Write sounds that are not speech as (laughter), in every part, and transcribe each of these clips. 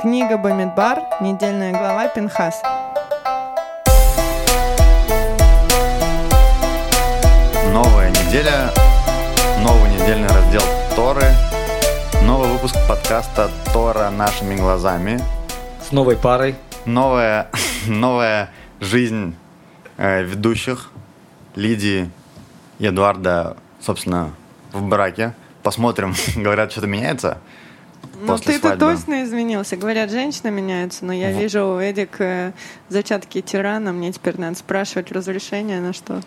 Книга Бамидбар, недельная глава Пинхас. Новая неделя, новый недельный раздел Торы, новый выпуск подкаста Тора нашими глазами, С новой парой. новая, (laughs) новая жизнь э, ведущих Лидии и Эдуарда, собственно, в браке. Посмотрим, (laughs) говорят, что-то меняется Ну, ты-то свадьбы. точно изменился. Говорят, женщина меняется, но я вижу, Эдик, э, зачатки тирана. Мне теперь надо спрашивать разрешение на что-то.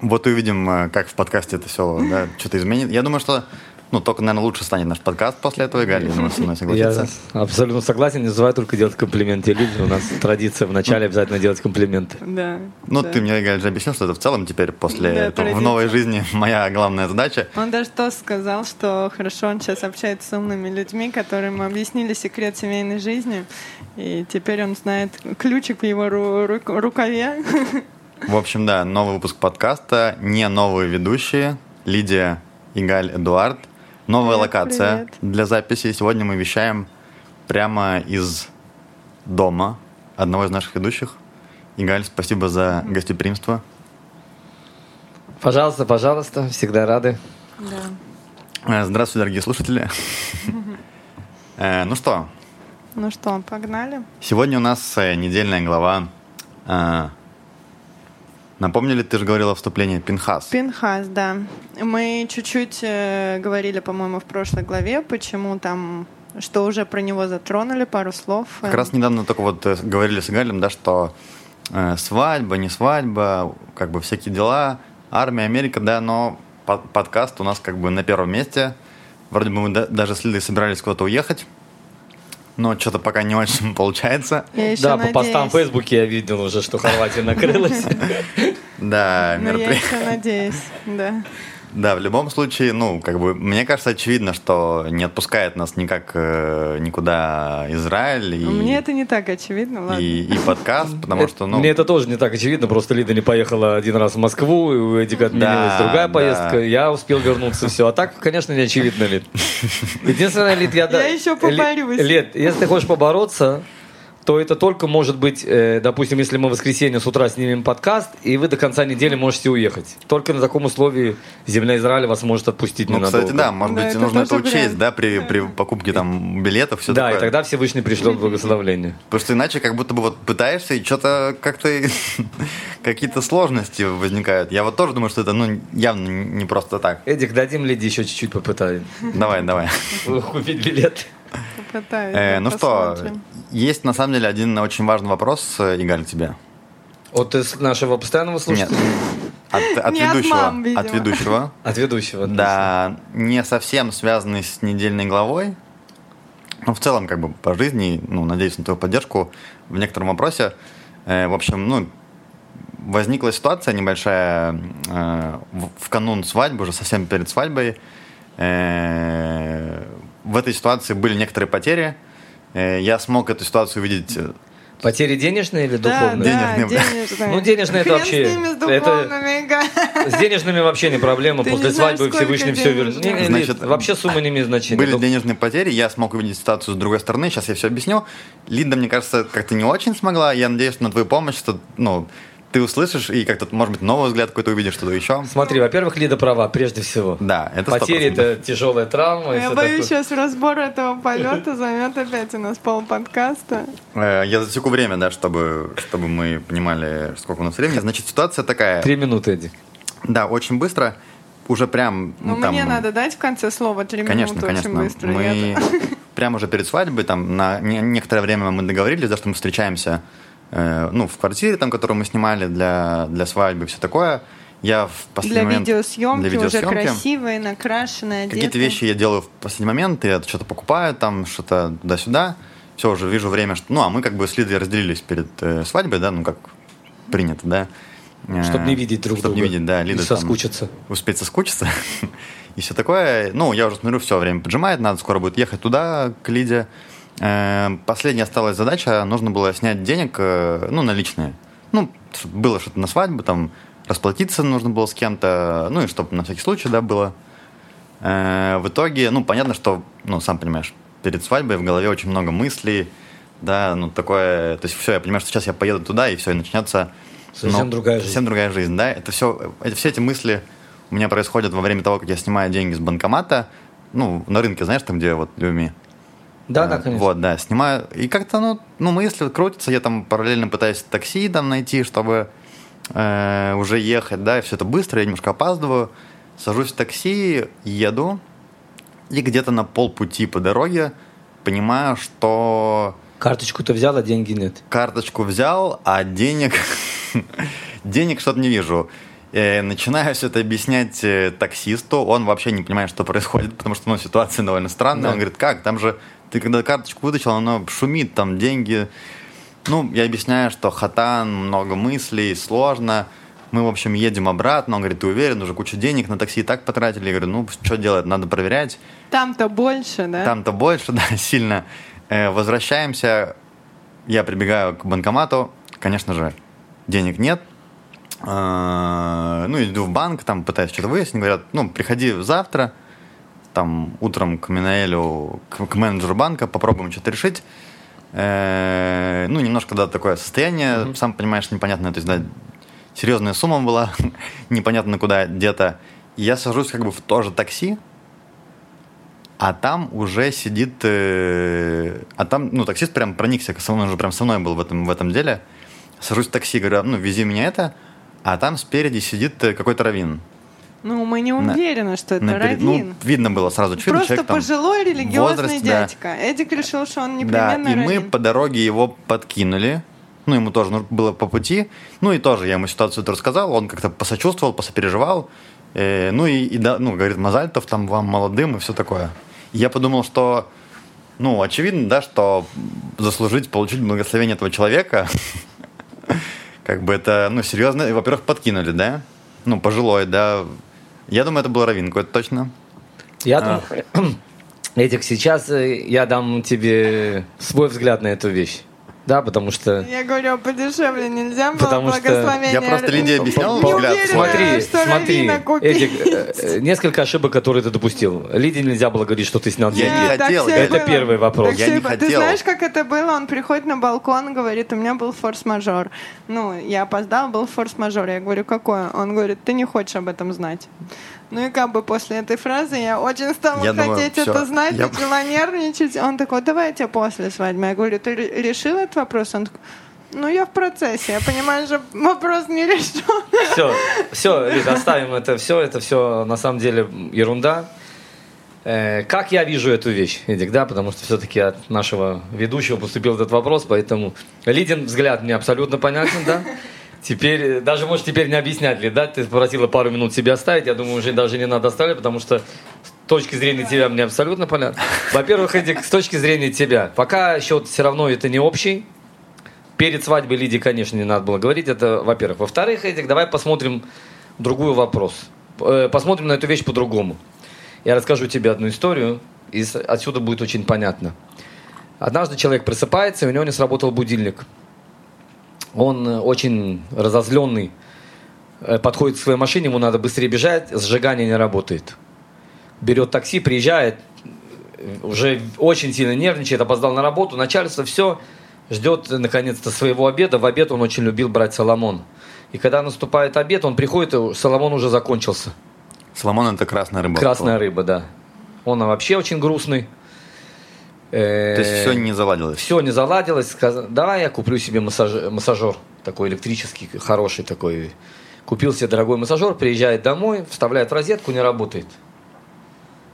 Вот увидим, э, как в подкасте это все да, (laughs) что-то изменит. Я думаю, что ну, только, наверное, лучше станет наш подкаст после этого, и Галя, я думаю, со мной Я согласится. абсолютно согласен. Не забывай только делать комплименты людям. У нас традиция в начале обязательно делать комплименты. Да. Ну, да. ты мне, Галь, же объяснил, что это в целом теперь после Да, этого, в новой жизни (laughs) моя главная задача. Он даже то сказал, что хорошо, он сейчас общается с умными людьми, которым объяснили секрет семейной жизни. И теперь он знает ключик в его ру- ру- рукаве. (laughs) В общем, да, новый выпуск подкаста, не новые ведущие, Лидия и Галь Эдуард. Новая Привет, локация привет. для записи. Сегодня мы вещаем прямо из дома одного из наших ведущих. Игаль, спасибо за гостеприимство. Пожалуйста, пожалуйста. Всегда рады. Да. Э, Здравствуйте, дорогие слушатели. (laughs) Э, Ну что, Ну что, погнали? Сегодня у нас э, недельная глава. Напомнили, ты же говорила вступление Пинхас. Пинхас, да. Мы чуть-чуть э, говорили, по-моему, в прошлой главе, почему там, что уже про него затронули, пару слов. Как раз недавно только вот э, говорили с Игалем, да, что э, свадьба, не свадьба, как бы всякие дела, армия, Америка, да, но под- подкаст у нас как бы на первом месте. Вроде бы мы да- даже с Лидой собирались куда-то уехать, но что-то пока не очень (laughs) получается. Я да, по постам в. Фейсбуке я видел уже, что Хорватия накрылась. Да, я мероприятие. еще надеюсь, да. Да, в любом случае, ну, как бы, мне кажется, очевидно, что не отпускает нас никак э, никуда Израиль и, Мне это не так очевидно, ладно. и, и подкаст, потому что, ну, Мне это тоже не так очевидно, просто Лида не поехала один раз в Москву, и у Эдика отменилась Да, другая да. поездка, я успел вернуться, все. А так, конечно, не очевидно, Лид. (laughs) Единственное, Лид, я... да- Я еще поборюсь. Ли- Лид, если ты хочешь побороться, то это только может быть, э, допустим, если мы в воскресенье с утра снимем подкаст, и вы до конца недели можете уехать. Только на таком условии земля Израиля вас может отпустить ну, ненадолго. кстати, да, может Да, быть, это нужно это учесть, вариант. да, при, при покупке там билетов, все Да, такое. и тогда Всевышний пришлет благословление. Потому что иначе как будто бы вот пытаешься, и что-то как-то (laughs) какие-то сложности возникают. Я вот тоже думаю, что это, ну, явно не просто так. Эдик, дадим Лиде еще чуть-чуть попытаем. Давай, давай. Купить билет. Попытаюсь, Э, да, ну что. Есть на самом деле один очень важный вопрос, э, Игаль, тебе. От из нашего постоянного Нет. слушателя? От, от Не от ведущего. мам, видимо. от ведущего. От ведущего. Да, не совсем связанный с недельной главой. Но в целом, как бы по жизни, ну, надеюсь на твою поддержку в некотором вопросе. Э, в общем, ну, возникла ситуация небольшая э, в, в канун свадьбы, уже совсем перед свадьбой. Э, в этой ситуации были некоторые потери. Э, я смог эту ситуацию увидеть э, Потери денежные или Да, духовные? да, Денежные. денежные. Ну, денежные это вообще- с ними, с это-. С денежными вообще не проблема. Ты После не знаешь, свадьбы Всевышний все вернет. Не, не, Значит, вообще сумма не имеет значения. Были денежные потери, я смог увидеть ситуацию с другой стороны. Сейчас я все объясню. Линда, мне кажется, как-то не очень смогла. Я надеюсь на твою помощь, что ну, ты услышишь и как-то, может быть, новый взгляд какой-то увидишь, что-то еще. Смотри, во-первых, Лида права, прежде всего. Да, это Потери 100%. это тяжелая травма. Я боюсь, такое. сейчас разбор этого полета займет опять у нас пол подкаста. Э, Я засеку время, да, чтобы, чтобы мы понимали, сколько у нас времени. Значит, ситуация такая. Три минуты, Эдик. Да, очень быстро. Уже прям... Но ну, там, мне надо дать в конце слова три Конечно, минуты конечно. очень быстро. Мы прямо уже перед свадьбой, там, на не- некоторое время мы договорились, да, что мы встречаемся, э, ну, в квартире, там, которую мы снимали для, для свадьбы, все такое. Я в последний Для момент... видеосъемки, для уже видеосъемки. красивые, накрашенные, Какие-то вещи я делаю в последний момент, я что-то покупаю, там, что-то туда-сюда. Все, уже вижу время, что... Ну, а мы как бы с Лидой разделились перед э, свадьбой, да, ну, как принято, да. Чтобы не видеть друг Чтобы друга. не видеть, да, И Лида там соскучиться. успеть соскучиться (laughs) и все такое. Ну, я уже смотрю, все, время поджимает, надо скоро будет ехать туда, к Лиде. Э, Последняя осталась задача, нужно было снять денег, э, ну, наличные. Ну, было что-то на свадьбу, там, расплатиться нужно было с кем-то, ну, и чтобы на всякий случай, да, было. Э, В итоге, ну, понятно, что, ну, сам понимаешь, перед свадьбой в голове очень много мыслей, да, ну такое, то есть все, я понимаю, что сейчас я поеду туда, и все, и начнется Совсем ну, другая жизнь. Совсем другая жизнь, да. Это все, это, все эти мысли у меня происходят во время того, как я снимаю деньги с банкомата, ну, на рынке, знаешь, там, где вот Люми. Да, да, конечно. Вот, да, снимаю. И как-то, ну, ну, мысли крутятся, я там параллельно пытаюсь такси там найти, чтобы э, уже ехать, да, и все это быстро, я немножко опаздываю. Сажусь в такси, еду, и где-то на полпути по дороге понимаю, что Карточку ты взял, а деньги нет. карточку взял, а денег, (laughs) денег что-то не вижу. Э, начинаю все это объяснять э, таксисту, он вообще не понимает, что происходит, потому что ну, ситуация довольно странная. Да. Он говорит, как, там же ты когда карточку вытащил, она шумит, там деньги. Ну, я объясняю, что хатан, много мыслей, сложно. Мы, в общем, едем обратно. Он говорит, ты уверен, уже кучу денег на такси и так потратили. Я говорю, ну, что делать, надо проверять. Там-то больше, да? Там-то больше, (laughs) да, сильно. Э, возвращаемся, я прибегаю к банкомату, конечно же, денег нет. Э, ну, иду в банк, там пытаюсь что-то выяснить, говорят, ну, приходи завтра, там, утром к Минаэлю, к, к менеджеру банка, попробуем что-то решить. Э, ну, немножко, да, такое состояние, сам понимаешь, непонятное, то есть, да, серьезная сумма была, (laughs) непонятно куда где-то. Я сажусь как бы в то же такси, а там уже сидит, э, а там, ну, таксист прям проникся, он уже прям со мной был в этом, в этом деле. Сажусь в такси, говорю, ну, вези меня это, а там спереди сидит э, какой-то раввин. Ну, мы не На- уверены, что это На раввин. Ну, видно было сразу, что Просто человек там пожилой религиозный возраст, да. дядька. Эдик решил, что он Да, непременно и мы раввин. по дороге его подкинули. Ну, ему тоже нужно было по пути. Ну, и тоже я ему ситуацию эту рассказал. Он как-то посочувствовал, посопереживал. Э, ну, и, и да, ну, говорит, Мазальтов, там, вам молодым и все такое. И я подумал, что, ну, очевидно, да, что заслужить, получить благословение этого человека, (laughs) как бы это, ну, серьезно, и, во-первых, подкинули, да? Ну, пожилой, да. Я думаю, это был Равин какой-то точно. Я А. думаю, (clears throat) Этих сейчас э, я дам тебе свой взгляд на эту вещь. Да, потому что... Я говорю, подешевле нельзя было Потому что. Я просто Лидии объяснял Не взгляд уверена. Смотри, смотри. Эдик, э, несколько ошибок, которые ты допустил. Лидии нельзя было говорить, что ты снял Я деньги. не Нет, так хотел, я- Это было. первый вопрос. Так Я не было. Ты хотел. знаешь, как это было? Он приходит на балкон, говорит, у меня был форс-мажор. Ну, я опоздал, был форс-мажор. Я говорю, какой? Он говорит, ты не хочешь об этом знать. Ну и как бы после этой фразы я очень стала Я думаю, хотеть всё, это знать, я- начала нервничать. Он такой, давай я тебе после свадьбы. Я говорю, ты ре- решил этот вопрос? Он такой, ну я в процессе. Я понимаю, что вопрос не решен. Все, (laughs) все, Лиз, оставим это все. Это все на самом деле ерунда. Э, Как я вижу эту вещь, Эдик, да, потому что все-таки от нашего ведущего поступил этот вопрос, поэтому Лидин взгляд мне абсолютно понятен, да. (laughs) Теперь, э, даже можешь теперь не объяснять ли, да, ты попросила пару минут себе оставить, я думаю, уже даже не надо оставлять, потому что с точки зрения тебя мне абсолютно понятно. Во-первых, Эдик, с точки зрения тебя, пока счет все равно это не общий, перед свадьбой Лидии, конечно, не надо было говорить, это во-первых. Во-вторых, Эдик, давай посмотрим другой вопрос. Э, Посмотрим на эту вещь по-другому. Я расскажу тебе одну историю, и отсюда будет очень понятно. Однажды человек просыпается, и у него не сработал будильник. Он э, очень разозленный, э, подходит к своей машине, ему надо быстрее бежать, сжигание не работает. Берет такси, приезжает, э, уже очень сильно нервничает, опоздал на работу, начальство все, ждет наконец-то своего обеда. В обед он очень любил брать Соломон. И когда наступает обед, он приходит, и Соломон уже закончился. Соломон это красная рыба. Красная рыба, да. Он вообще очень грустный. То есть все не заладилось. Все не заладилось. Сказ- Давай я куплю себе массаж- массажер. Такой электрический, хороший такой. Купил себе дорогой массажер, приезжает домой, вставляет в розетку, не работает.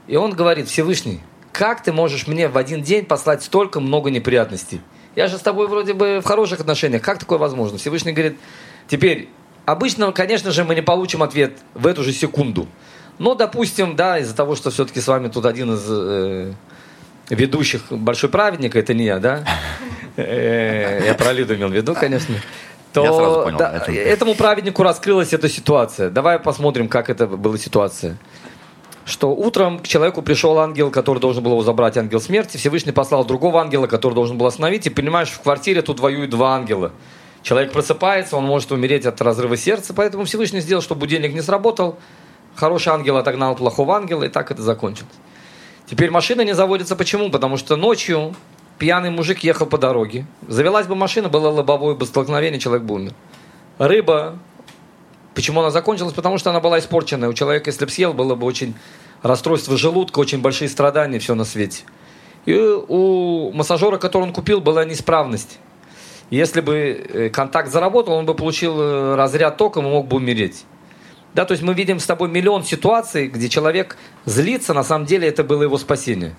И он говорит, Всевышний, как ты можешь мне в один день послать столько много неприятностей? Я же с тобой вроде бы в хороших отношениях. Как такое возможно? Всевышний говорит, теперь, обычно, конечно же, мы не получим ответ в эту же секунду. Но, допустим, да, из-за того, что все-таки с вами тут один из э, ведущих большой праведник, это не я, да? Э, Я про Лиду имел в виду, конечно. То Я сразу понял, да, этому праведнику раскрылась эта ситуация. Давай посмотрим, как это была ситуация. Что утром к человеку пришел ангел, который должен был его забрать, ангел смерти. Всевышний послал другого ангела, который должен был остановить. И понимаешь, в квартире тут воюют два ангела. Человек просыпается, он может умереть от разрыва сердца, поэтому Всевышний сделал, чтобы будильник не сработал. Хороший ангел отогнал плохого ангела, и так это закончилось. Теперь машина не заводится. Почему? Потому что ночью пьяный мужик ехал по дороге. Завелась бы машина, было лобовое бы столкновение, человек бы умер. Рыба. Почему она закончилась? Потому что она была испорченная. У человека, если бы съел, было бы очень расстройство желудка, очень большие страдания, все на свете. И у массажера, который он купил, была неисправность. Если бы э, контакт заработал, он бы получил э, разряд током и мог бы умереть. Да, то есть мы видим с тобой миллион ситуаций, где человек злится, на самом деле это было его спасение.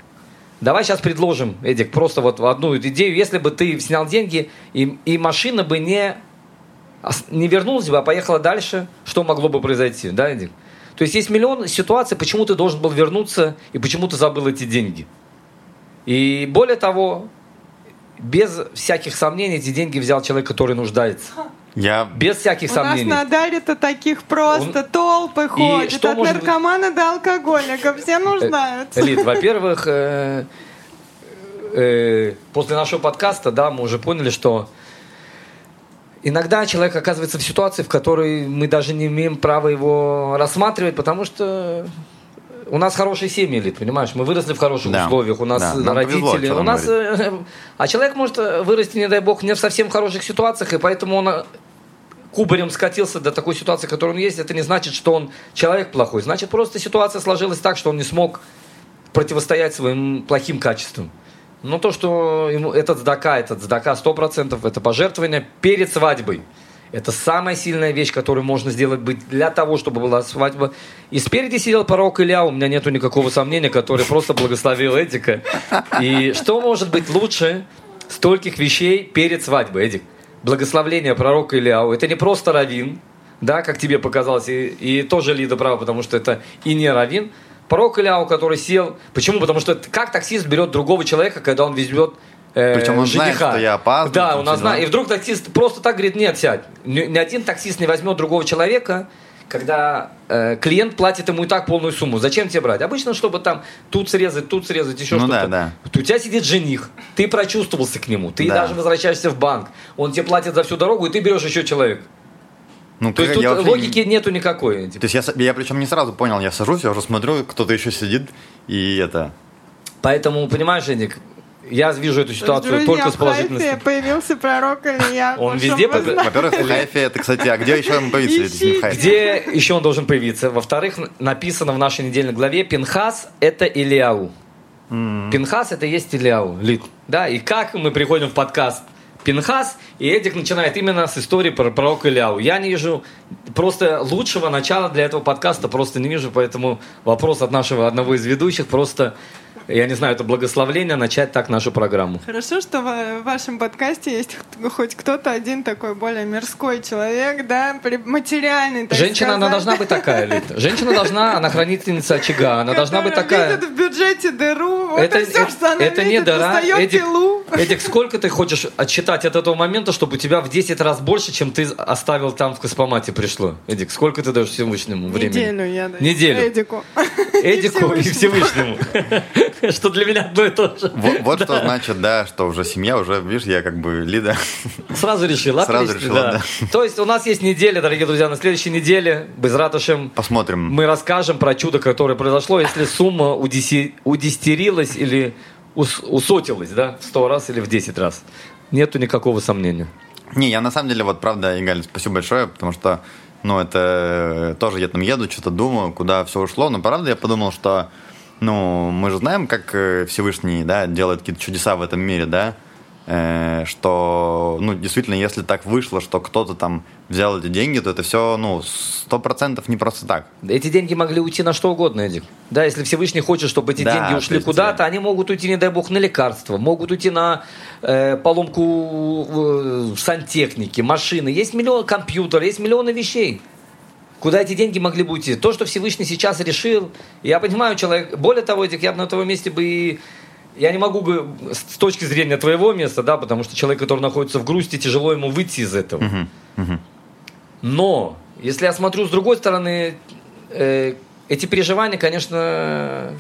Давай сейчас предложим, Эдик, просто вот одну идею. Если бы ты снял деньги, и, и машина бы не, не вернулась бы, а поехала дальше, что могло бы произойти, да, Эдик? То есть есть миллион ситуаций, почему ты должен был вернуться и почему ты забыл эти деньги. И более того, без всяких сомнений эти деньги взял человек, который нуждается. Я... Без всяких У сомнений. нас на Даре-то таких просто Он- толпы ходят. что От может наркомана до алкоголика. Все нуждаются. Элит, во-первых, э, э, после нашего подкаста, да, мы уже поняли, что иногда человек оказывается в ситуации, в которой мы даже не имеем права его рассматривать, потому что у нас хорошие семьи, Элит, понимаешь? Мы выросли в хороших Да. условиях, у нас Да, повезло, родители, что у нас... э, А человек может э, вырасти, не дай бог, не в совсем хороших ситуациях, и поэтому он э, кубарем скатился до такой ситуации, в которой он есть, это не значит, что он человек плохой. Значит, просто ситуация сложилась так, что он не смог противостоять своим плохим качествам. Но то, что ему этот сдака, этот сдака 100%, это пожертвование перед свадьбой. Это самая сильная вещь, которую можно сделать быть для того, чтобы была свадьба. И спереди сидел пророк Илья, у меня нету никакого сомнения, который просто благословил Эдика. И что может быть лучше стольких вещей перед свадьбой, Эдик? Благословление пророка Ильяу. Это не просто равин, да, как тебе показалось, и, и тоже Лида права, потому что это и не равин. Пророк Ильяу, который сел... Почему? Потому что как таксист берет другого человека, когда он везет Причем он знает, жениха? что я опаздываю, Да, все знает. И вдруг таксист просто так говорит, нет, сядь. Ни, один таксист не возьмет другого человека, когда э, клиент платит ему и так полную сумму. Зачем тебе брать? Обычно, чтобы там тут срезать, тут срезать, еще Ну что-то. да, У тебя сидит жених, ты прочувствовался к нему, ты Да. даже возвращаешься в банк, он тебе платит за всю дорогу, и ты берешь еще человека. Ну, То есть тут я вообще- логики нету никакой. То есть я, я причем не сразу понял, я сажусь, я уже смотрю, кто-то еще сидит, и это... Поэтому, понимаешь, Эдик, я вижу эту ситуацию Друзья, только с положительной стороны. появился пророк Илья. Он везде знали. Во-первых, в Хайфе, это, кстати, а где еще в Хайфе? Где еще он должен появиться? Во-вторых, написано в нашей недельной главе, Пинхас – это Илиау. Пинхас – это есть Илиау, Лид. Да, и как мы приходим в подкаст Пинхас, и Эдик начинает именно с истории про пророка Ильяу. Я не вижу просто лучшего начала для этого подкаста, просто не вижу, поэтому вопрос от нашего одного из ведущих просто, я не знаю, это благословление начать так нашу программу. Хорошо, что в вашем подкасте есть хоть кто-то один такой более мирской человек, да, материальный, так Женщина, она сказать, должна быть такая, Лид. Женщина должна, она хранительница очага, она должна быть которая такая. видит в бюджете дыру, вот Это, и все, это- что она это не видит, дыра. достает Эдик. Эдик, сколько ты хочешь отсчитать от этого момента, чтобы у тебя в 10 раз больше, чем ты оставил там в космомате пришло? Эдик, сколько ты даешь Всевышнему времени? Неделю я даю. Неделю. Эдику. (laughs) Эдику и Всевышнему. Всевышнему. (laughs) (laughs) Что для меня одно и то же. Вот, вот что значит, да, что уже семья, уже, видишь, я как бы Лида. Сразу решил, а? Сразу решила, То есть у нас есть неделя, дорогие друзья, на следующей неделе, без ратушем, Посмотрим. мы расскажем про чудо, которое произошло, если сумма удеси- удестерилась или ус- усотилась, да, в 100 раз или в 10 раз. Нету никакого сомнения. Не, я на самом деле, вот правда, Игаль, спасибо большое, потому что, ну, это тоже я там еду, что-то думаю, куда все ушло, но правда я подумал, что, ну, мы же знаем, как э, Всевышний, да, делает какие-то чудеса в этом мире, да, Э, что, ну, действительно, если так вышло, что кто-то там взял эти деньги, то это все, ну, сто процентов не просто так. Эти деньги могли уйти на что угодно, Эдик. Да, если Всевышний хочет, чтобы эти Да, деньги ушли есть, куда-то, э, они могут уйти, не дай бог, на лекарства, могут уйти на э, поломку э, сантехники, машины. Есть миллион компьютеров, есть миллионы вещей. Куда эти деньги могли бы уйти? То, что Всевышний сейчас решил, я понимаю, человек... Более того, Эдик, я бы на твоем месте бы и... Я не могу бы с точки зрения твоего места, да, потому что человек, который находится в грусти, тяжело ему выйти из этого. Мгм, мгм. Но, если я смотрю с другой стороны, э, эти переживания, конечно,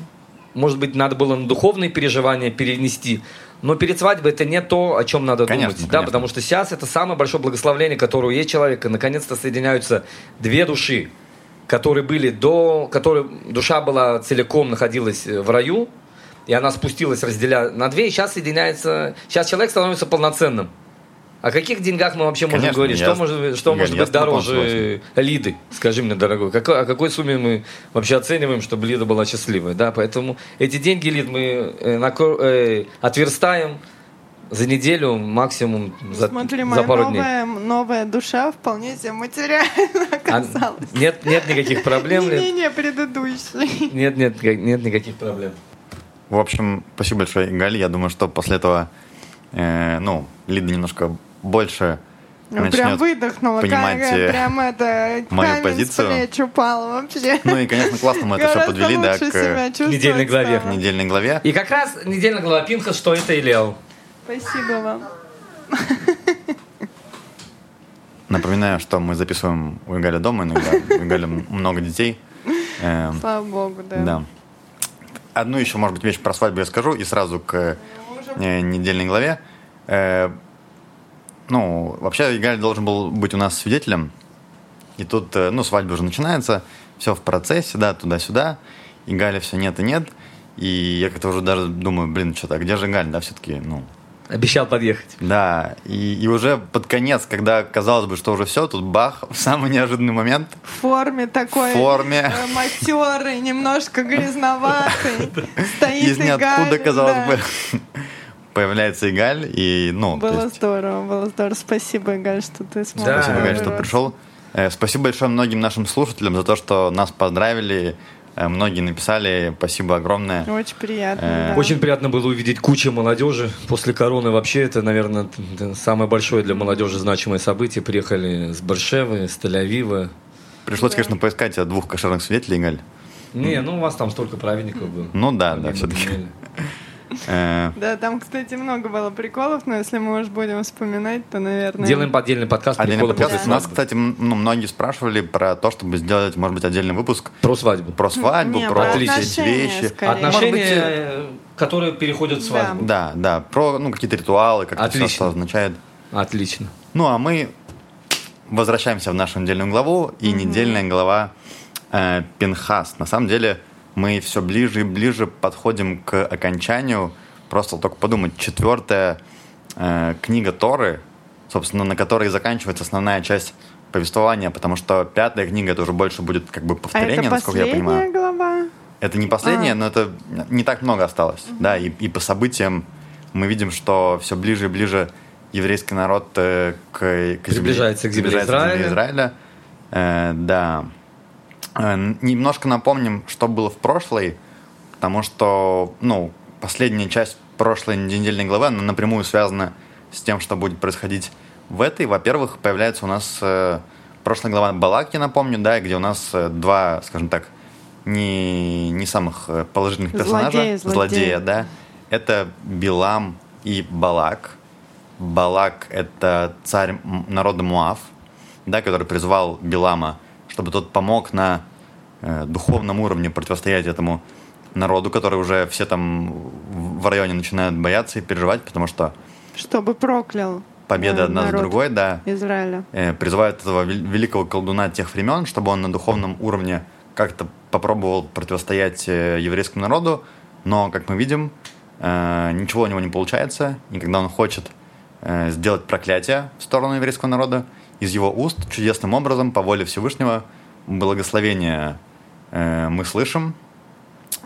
может быть, надо было на духовные переживания перенести. Но перед свадьбой это не то, о чем надо Конечно, думать. Да, конечно. потому что сейчас это самое большое благословление, которое есть человека. Наконец-то соединяются две души, которые были до, которые душа была целиком находилась в раю, и она спустилась, разделяя на две, и сейчас соединяется, сейчас человек становится полноценным. О каких деньгах мы вообще можем Конечно, говорить? я Что может, что я- может я быть дороже. Лиды? Скажи мне, дорогой, какой, о какой сумме мы вообще оцениваем, чтобы Лида была счастливой? Да, поэтому эти деньги, Лид, мы э, нако- э, отверстаем за неделю, максимум за, Смотри, за пару дней. новая, новая душа вполне себе материально (laughs) А оказалась. нет, нет никаких проблем, Лид. Не-не-не, предыдущий. Нет, нет, нет никаких проблем. В общем, спасибо большое, Галь. Я думаю, что после этого, э, ну, Лида немножко больше Ну, Прям начнет выдохнула. понимать, как, э, прям это (laughs) мою позицию. с плеч упал вообще. Ну и, конечно, классно мы это все подвели, да, к э, недельной главе. к стала. недельной главе. И как раз недельная глава Пинха, что это Илео. Спасибо вам. Напоминаю, что мы записываем у Галя дома иногда. (laughs) У Галя много детей. Эм, Слава богу, да. Да. Одну еще, может быть, вещь про свадьбу я скажу, и сразу к э, недельной главе. Ну, вообще, Игаль должен был быть у нас свидетелем. И тут, э, ну, свадьба уже начинается, все в процессе, да, туда-сюда. И Галя все нет и нет. И я как-то уже даже думаю, блин, что-то, где же Галь, да, все-таки, ну, Обещал подъехать. да. И, и уже под конец, когда казалось бы, что уже все, тут бах, в самый неожиданный момент В форме такой. В форме. э, Матерый, немножко грязноватый. (laughs) Стоит из ниоткуда, казалось бы, появляется Игаль. И, ну, Было есть, здорово, было здорово. Спасибо, Игаль, что ты смог. Да, Спасибо, Галь, что пришел. Э, Спасибо большое многим нашим слушателям за то, что нас поздравили. Э, Многие написали. Спасибо огромное. Очень приятно. Э, да. Очень приятно было увидеть кучу молодежи. После короны вообще это, наверное, самое большое для молодежи значимое событие. Приехали с Баршевы, с Тель-Авива. Пришлось, конечно, поискать э, двух кошерных свидетелей, Галь. Не, ну у вас там столько праведников было. Ну да, да, все-таки. Даниэль. Да, там, кстати, много было приколов, но если мы уж будем вспоминать, то, наверное... Делаем отдельный подкаст Отдельный подкаст. после Нас, кстати, ну, многие спрашивали про то, чтобы сделать, может быть, отдельный выпуск Про свадьбу. про свадьбу, про вещи. Отношения, э, которые переходят в свадьбу. Да, да, про ну, какие-то ритуалы, как это все, означает. Отлично. Ну, а мы возвращаемся в нашу недельную главу, и недельная глава э, Пинхас. На самом деле, мы все ближе и ближе подходим к окончанию. Просто только подумать, четвертая э, книга Торы, собственно, на которой заканчивается основная часть повествования, потому что пятая книга это уже больше будет как бы А повторение, это насколько я последняя понимаю. глава? Это не последнее, А. но это не так много осталось. Да, и, и по событиям мы видим, что все ближе и ближе еврейский народ э, к, к земле, Приближается к земле Израиля. Израиля. Э, да. Э, немножко напомним, что было в прошлой, потому что, ну, последняя часть прошлой недельной главы, она напрямую связана с тем, что будет происходить в этой. Во-первых, появляется у нас э, прошлая глава Балаки, напомню, да, где у нас э, два, скажем так, не, не самых э, положительных персонажа. Злодеи, злодеи. Злодея, да. Это Билам и Балак. Балак – это царь народа Муав, да, который призвал Билама, чтобы тот помог на э, духовном уровне противостоять этому народу, который уже все там в районе начинают бояться и переживать, потому что Чтобы проклял победа э, одна за другой, да, Израиля. э, призывают этого вел- великого колдуна тех времен, чтобы он на духовном уровне как-то попробовал противостоять э, еврейскому народу, но, как мы видим, э, ничего у него не получается, и когда он хочет э, сделать проклятие в сторону еврейского народа, из его уст чудесным образом, по воле Всевышнего, благословения э, мы слышим,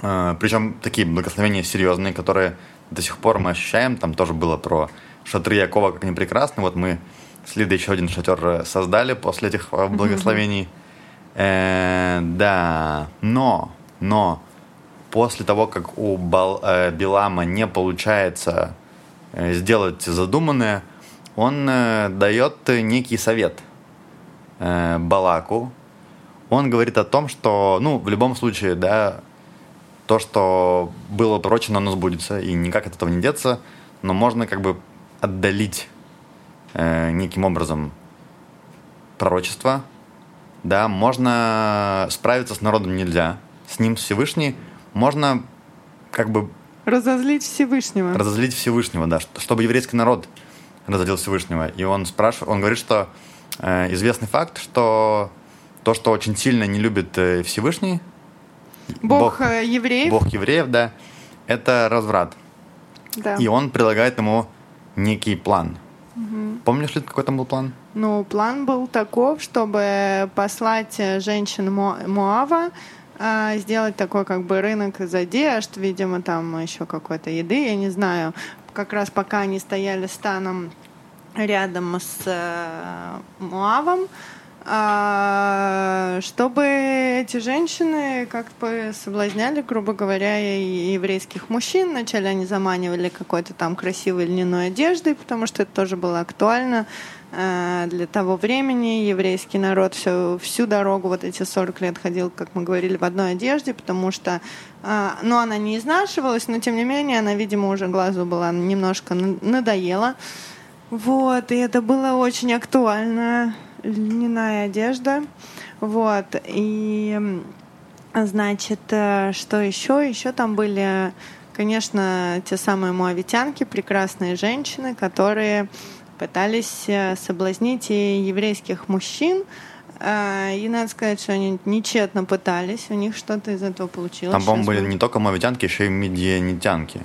Э, Причем такие благословения серьезные, которые до сих пор мы ощущаем. Там тоже было про шатры Якова, как они прекрасны. Вот мы с Лидой еще один шатер э, создали после этих э, благословений. Э, да, но, но после того, как у Бал- э, Билама не получается э, сделать задуманное, он э, дает некий совет э, Балаку. Он говорит о том, что, ну, в любом случае, да, то, что было пророчено, оно сбудется, и никак от этого не деться, но можно как бы отдалить э, неким образом пророчество, да, можно справиться с народом нельзя, с ним Всевышний, можно как бы Разозлить Всевышнего. разозлить Всевышнего, да, что- чтобы еврейский народ разозлил Всевышнего. И он спрашивает, он говорит, что э, известный факт, что то, что очень сильно не любит э, Всевышний, Бог, э, евреев. Бог евреев, да, это разврат. Да. И он предлагает ему некий план. Помнишь ли, какой там был план? Ну, план был таков, чтобы послать э, женщин Мо- Моава, а, сделать такой как бы рынок из одежд, видимо, там еще какой-то еды, я не знаю. Как раз пока они стояли станом рядом с э, Моавом, а, чтобы эти женщины как бы соблазняли, грубо говоря, и еврейских мужчин. Вначале они заманивали какой-то там красивой льняной одеждой, потому что это тоже было актуально э, для того времени. Еврейский народ всю, всю дорогу, вот эти 40 лет ходил, как мы говорили, в одной одежде, потому что, э, ну, она не изнашивалась, но тем не менее она, видимо, уже глазу была немножко надоела. Вот, и это было очень актуально. Льняная одежда. Вот, и значит, э, что еще? Еще там были, конечно, те самые муавитянки, прекрасные женщины, которые пытались э, соблазнить и еврейских мужчин. Э, И надо сказать, что они нечетно пытались, у них что-то из этого получилось. Там, по-моему, были не только мавитянки, еще и медианитянки.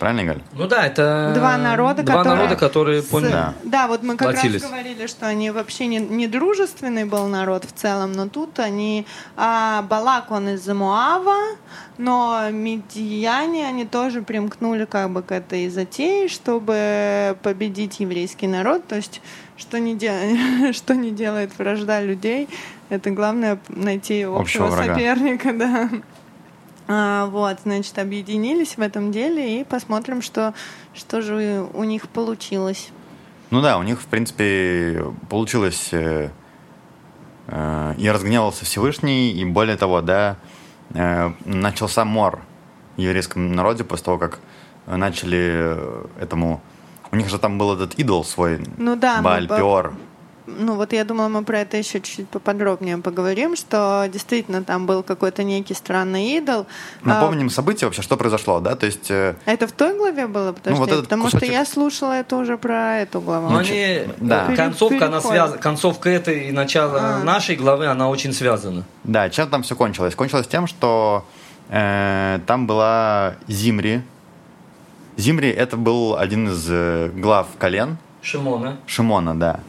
Правильно, Галь? Ну да, это Два народа, два которые... народа, которые поняли. Да. Да, вот мы как Платились. раз говорили, что они вообще не, не дружественный был народ в целом, но тут они... А, Балак, он из Муава, но медияне, они тоже примкнули как бы к этой затее, чтобы победить еврейский народ. То есть, что не, де... (laughs) что не делает вражда людей, это главное найти общего, Общего врага. соперника, (laughs) да. А, вот, значит, объединились в этом деле и посмотрим, что, что же у них получилось. Ну да, у них, в принципе, получилось... э, э, и разгневался Всевышний, и более того, да, э, начался мор в еврейском народе после того, как начали э, этому... У них же там был этот идол свой, Ну да, мы Бааль по- Пеор. Ну вот я думала, мы про это еще чуть-чуть поподробнее поговорим, что действительно там был какой-то некий странный идол. А, Напомним события вообще, что произошло, да? То есть... э, Это в той главе было? Потому, Ну, вот что, этот потому что кусочек- я слушала это уже про эту главу. Но Ну, они, да. э, концовка, она связана, концовка этой и начало А. нашей главы, она очень связана. Да, чем там все кончилось? Кончилось тем, что э, там была Зимри. Зимри это был один из э, глав колен Шимона. Шимона, да.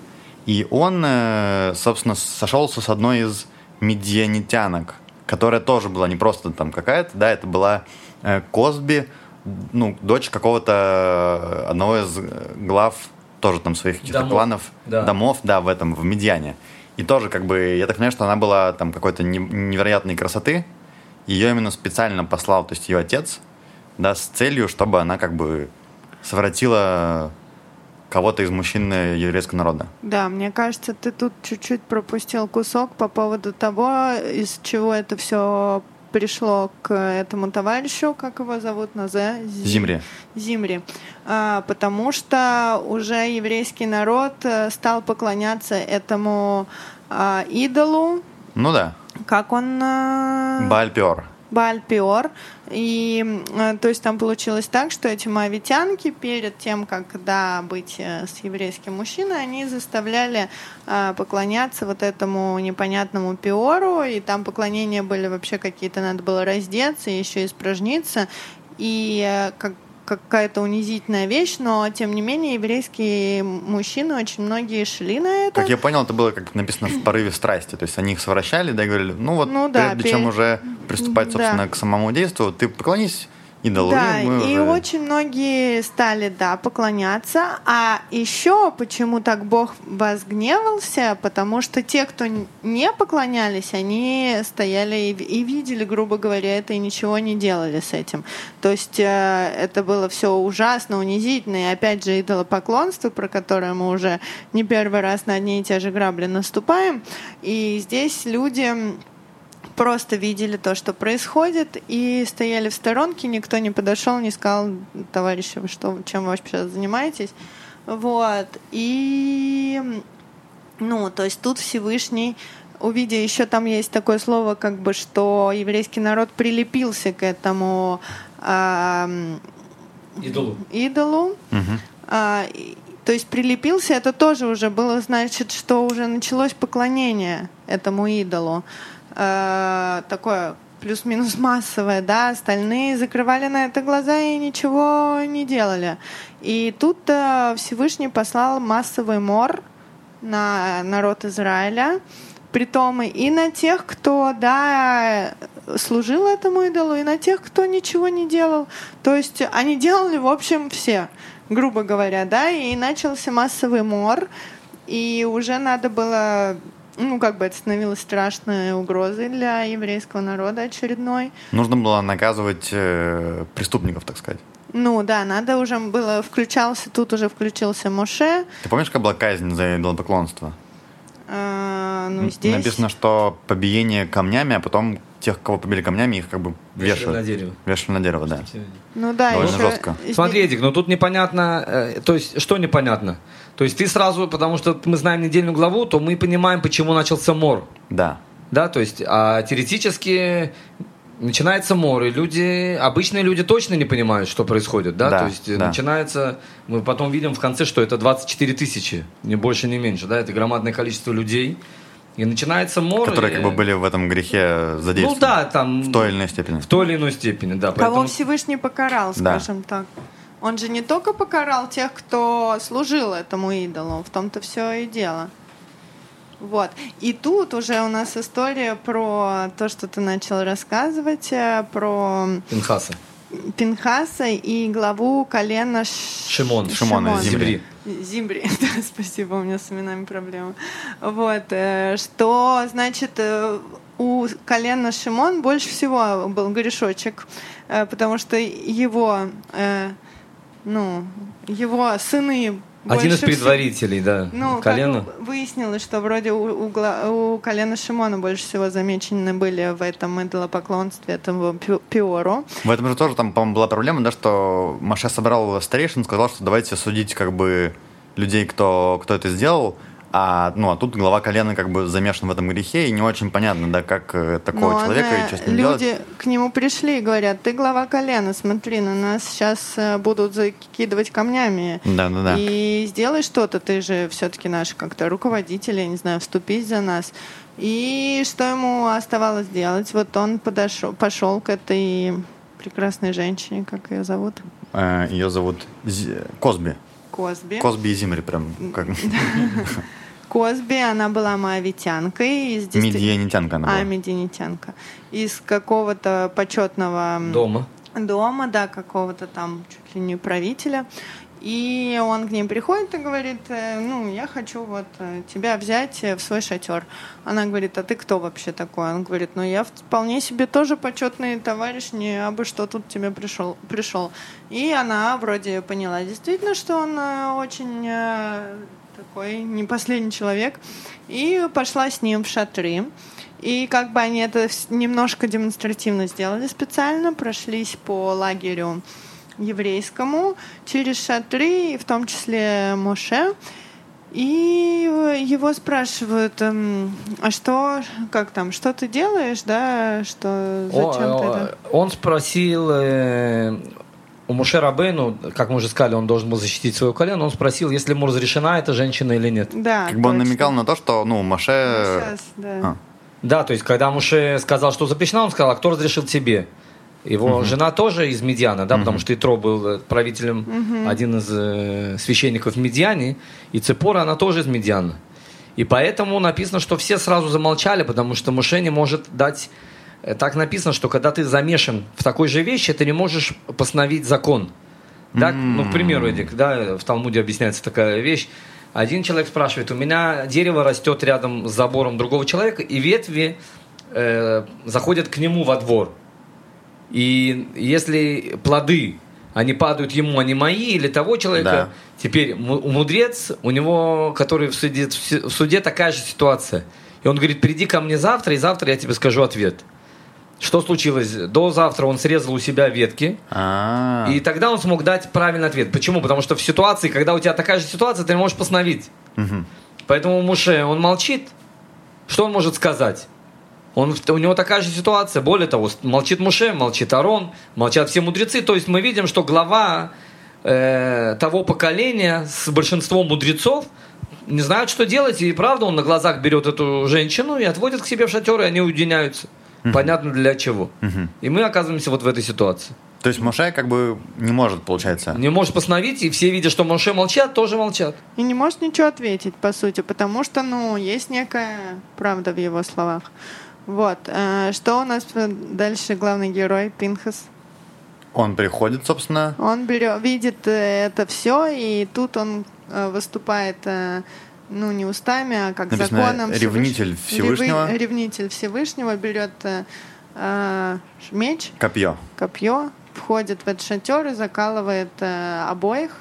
И он, э, собственно, сошелся с одной из медианитянок, которая тоже была не просто там какая-то, да, это была э, Косби, ну, дочь какого-то э, одного из глав тоже там своих каких-то кланов, Да. домов, да, в этом, в Медиане. И тоже, как бы, я так понимаю, что она была там какой-то не- невероятной красоты. Ее именно специально послал, то есть ее отец, да, с целью, чтобы она как бы совратила кого-то из мужчин э, еврейского народа. Да, мне кажется, ты тут чуть-чуть пропустил кусок по поводу того, из чего это все пришло к этому товарищу, как его зовут, Назе? Зи- Зимри. Зимри. А, потому что уже еврейский народ э, стал поклоняться этому а, идолу, Ну да, как он... а, Баальпиор. Баальпиор. И э, то есть там получилось так, что эти моавитянки перед тем, как да, быть э, с еврейским мужчиной, они заставляли э, поклоняться вот этому непонятному пиору, и там поклонения были вообще какие-то, надо было раздеться, еще испражниться, и как какая-то унизительная вещь, но тем не менее еврейские мужчины очень многие шли на это. Как я понял, это было как написано в порыве страсти. То есть они их совращали, да, и говорили, ну вот, Ну да, прежде чем перед- уже приступать, Да. собственно, к самому действию, ты поклонись идолу, Да, и мы и уже- очень многие стали, да, поклоняться. А еще почему так Бог возгневался? Потому что те, кто не поклонялись, они стояли и, и видели, грубо говоря, это и ничего не делали с этим. То есть э, это было все ужасно, унизительно. И опять же, идолопоклонство, про которое мы уже не первый раз на одни и те же грабли наступаем. И здесь люди просто видели то, что происходит, и стояли в сторонке, никто не подошел, не сказал, товарищи, вы что, чем вы вообще сейчас занимаетесь? Вот. И, ну, то есть тут Всевышний увидя, еще там есть такое слово, как бы, что еврейский народ прилепился к этому ам, Идолу. идолу. Мгм. А, и- то есть прилепился, это тоже уже было, значит, что уже началось поклонение этому идолу. А, такое плюс-минус массовое, да, остальные закрывали на это глаза и ничего не делали. И тут э, Всевышний послал массовый мор на народ Израиля, притом и на тех, кто, да, служил этому идолу, и на тех, кто ничего не делал. То есть они делали, в общем, все, грубо говоря, да, и начался массовый мор, и уже надо было ну, как бы это становилось страшной угрозой для еврейского народа очередной. Нужно было наказывать э, преступников, так сказать. Ну да, надо уже было, включался, тут уже включился Моше. Ты помнишь, как была казнь за идолопоклонство? А, ну, здесь... Написано, что побиение камнями, а потом тех, кого побили камнями, их как бы вешают. на дерево. Вешают на дерево, да. Ну да, Довольно еще... жестко. Смотри, Эдик, но тут непонятно, э, то есть что непонятно? То есть ты сразу, потому что мы знаем недельную главу, то мы понимаем, почему начался мор. Да. Да, то есть, а теоретически начинается мор, и люди, обычные люди точно не понимают, что происходит, да? Да, то есть да. начинается, мы потом видим в конце, что это 24 тысячи, ни больше, ни меньше, да? Это громадное количество людей. И начинается мор. Которые и- как бы были в этом грехе Ну задействованы. да, там... В той или иной степени. В той или иной степени, да. Кого Поэтому... Всевышний покарал, Да. скажем так. Он же не только покарал тех, кто служил этому идолу, в том-то все и дело. Вот. И тут уже у нас история про то, что ты начал рассказывать, э, про Пинхаса. Пинхаса и главу колена Ш- Шимон. Шимона, Зимри. Зимбри, (laughs) да, спасибо, у меня с именами проблемы. Вот, э, что, значит, э, у колена Шимон больше всего был грешочек, потому что его, ну, его сыны Один из предварителей, да. ну, Колено. выяснилось, что вроде у, у, гла- у колена Шимона больше всего замечены были в этом идолопоклонстве, этому пи- пиору. В этом же тоже там, по-моему, была проблема, да, что Маша собрал старейшин, сказал, что давайте судить как бы людей, кто, кто это сделал, а, ну, а тут глава колена как бы замешан в этом грехе, и не очень понятно, да, как э, такого Но человека она- и что с ним люди делать. к нему пришли и говорят, ты глава колена, смотри, на нас сейчас э, будут закидывать камнями. Да, да, да. И сделай что-то, ты же все-таки наш как-то руководитель, я не знаю, вступись за нас. И что ему оставалось делать? Вот он подошел, пошел к этой прекрасной женщине, как ее зовут? Э, Ее зовут Косби. Косби. Косби и Зимри прям как Косби, она была моавитянкой. Из действи- медианитянка она А, была. медианитянка. Из какого-то почетного Дома. дома, да, какого-то там чуть ли не правителя. И он к ним приходит и говорит, э, ну, я хочу вот э, тебя взять э, в свой шатер. Она говорит, а ты кто вообще такой? Он говорит, ну, я вполне себе тоже почетный товарищ, не абы что тут тебе пришел. пришел. И она вроде поняла действительно, что он очень такой не последний человек. И пошла с ним в шатры. И как бы они это немножко демонстративно сделали специально, прошлись по лагерю еврейскому через шатры, в том числе Моше. И его спрашивают, эм, а что, как там, что ты делаешь, да, что, зачем О, ты это? Он спросил э, у Муше Рабейну, как мы уже сказали, он должен был защитить свое колено, он спросил, если ему разрешена эта женщина или нет. Да, Как бы он намекал на то, что, ну, Маше... Сейчас, да. А. Да, то есть, когда Муше сказал, что запрещено, он сказал, а кто разрешил тебе? Его жена тоже из Медиана, да, потому что Итро был э, правителем, один из э, священников в Медиане, и Цепора, она тоже из Медиана. И поэтому написано, что все сразу замолчали, потому что Муше не может дать... э, Так написано, что когда ты замешан в такой же вещи, ты не можешь постановить закон. Да? Ну, к примеру, Эдик, да, в Талмуде объясняется такая вещь. Один человек спрашивает, у меня дерево растет рядом с забором другого человека, и ветви э, заходят к нему во двор. И если плоды, они падают ему, они мои, или того человека, Да. теперь му- мудрец, у него, который в суде, в суде такая же ситуация. И он говорит, приди ко мне завтра, и завтра я тебе скажу ответ. Что случилось? До завтра он срезал у себя ветки, А, и тогда он смог дать правильный ответ. Почему? Потому что в ситуации, когда у тебя такая же ситуация, ты не можешь постановить. Мгм. Поэтому Муше, он молчит. Что он может сказать? Он, у него такая же ситуация. Более того, молчит Муше, молчит Арон, молчат все мудрецы. То есть мы видим, что глава э, того поколения с большинством мудрецов не знают, что делать. И правда, он на глазах берет эту женщину и отводит к себе в шатер, и они уединяются. Понятно для чего. И мы оказываемся вот в этой ситуации. То есть Моше как бы не может, получается. Не можешь постановить, и все, видя, что Моше молчат, тоже молчат. И не может ничего ответить, по сути, потому что, ну, есть некая правда в его словах. Вот. э, Что у нас дальше главный герой Пинхас? Он приходит, собственно. Он берет, видит э, это все, и тут он э, выступает, э, ну, не устами, а как Написано, законом. Ревнитель Всевышнего. Ревы- Ревнитель Всевышнего берет э, э, меч, Копье. копье, входит в этот шатер и закалывает э, обоих.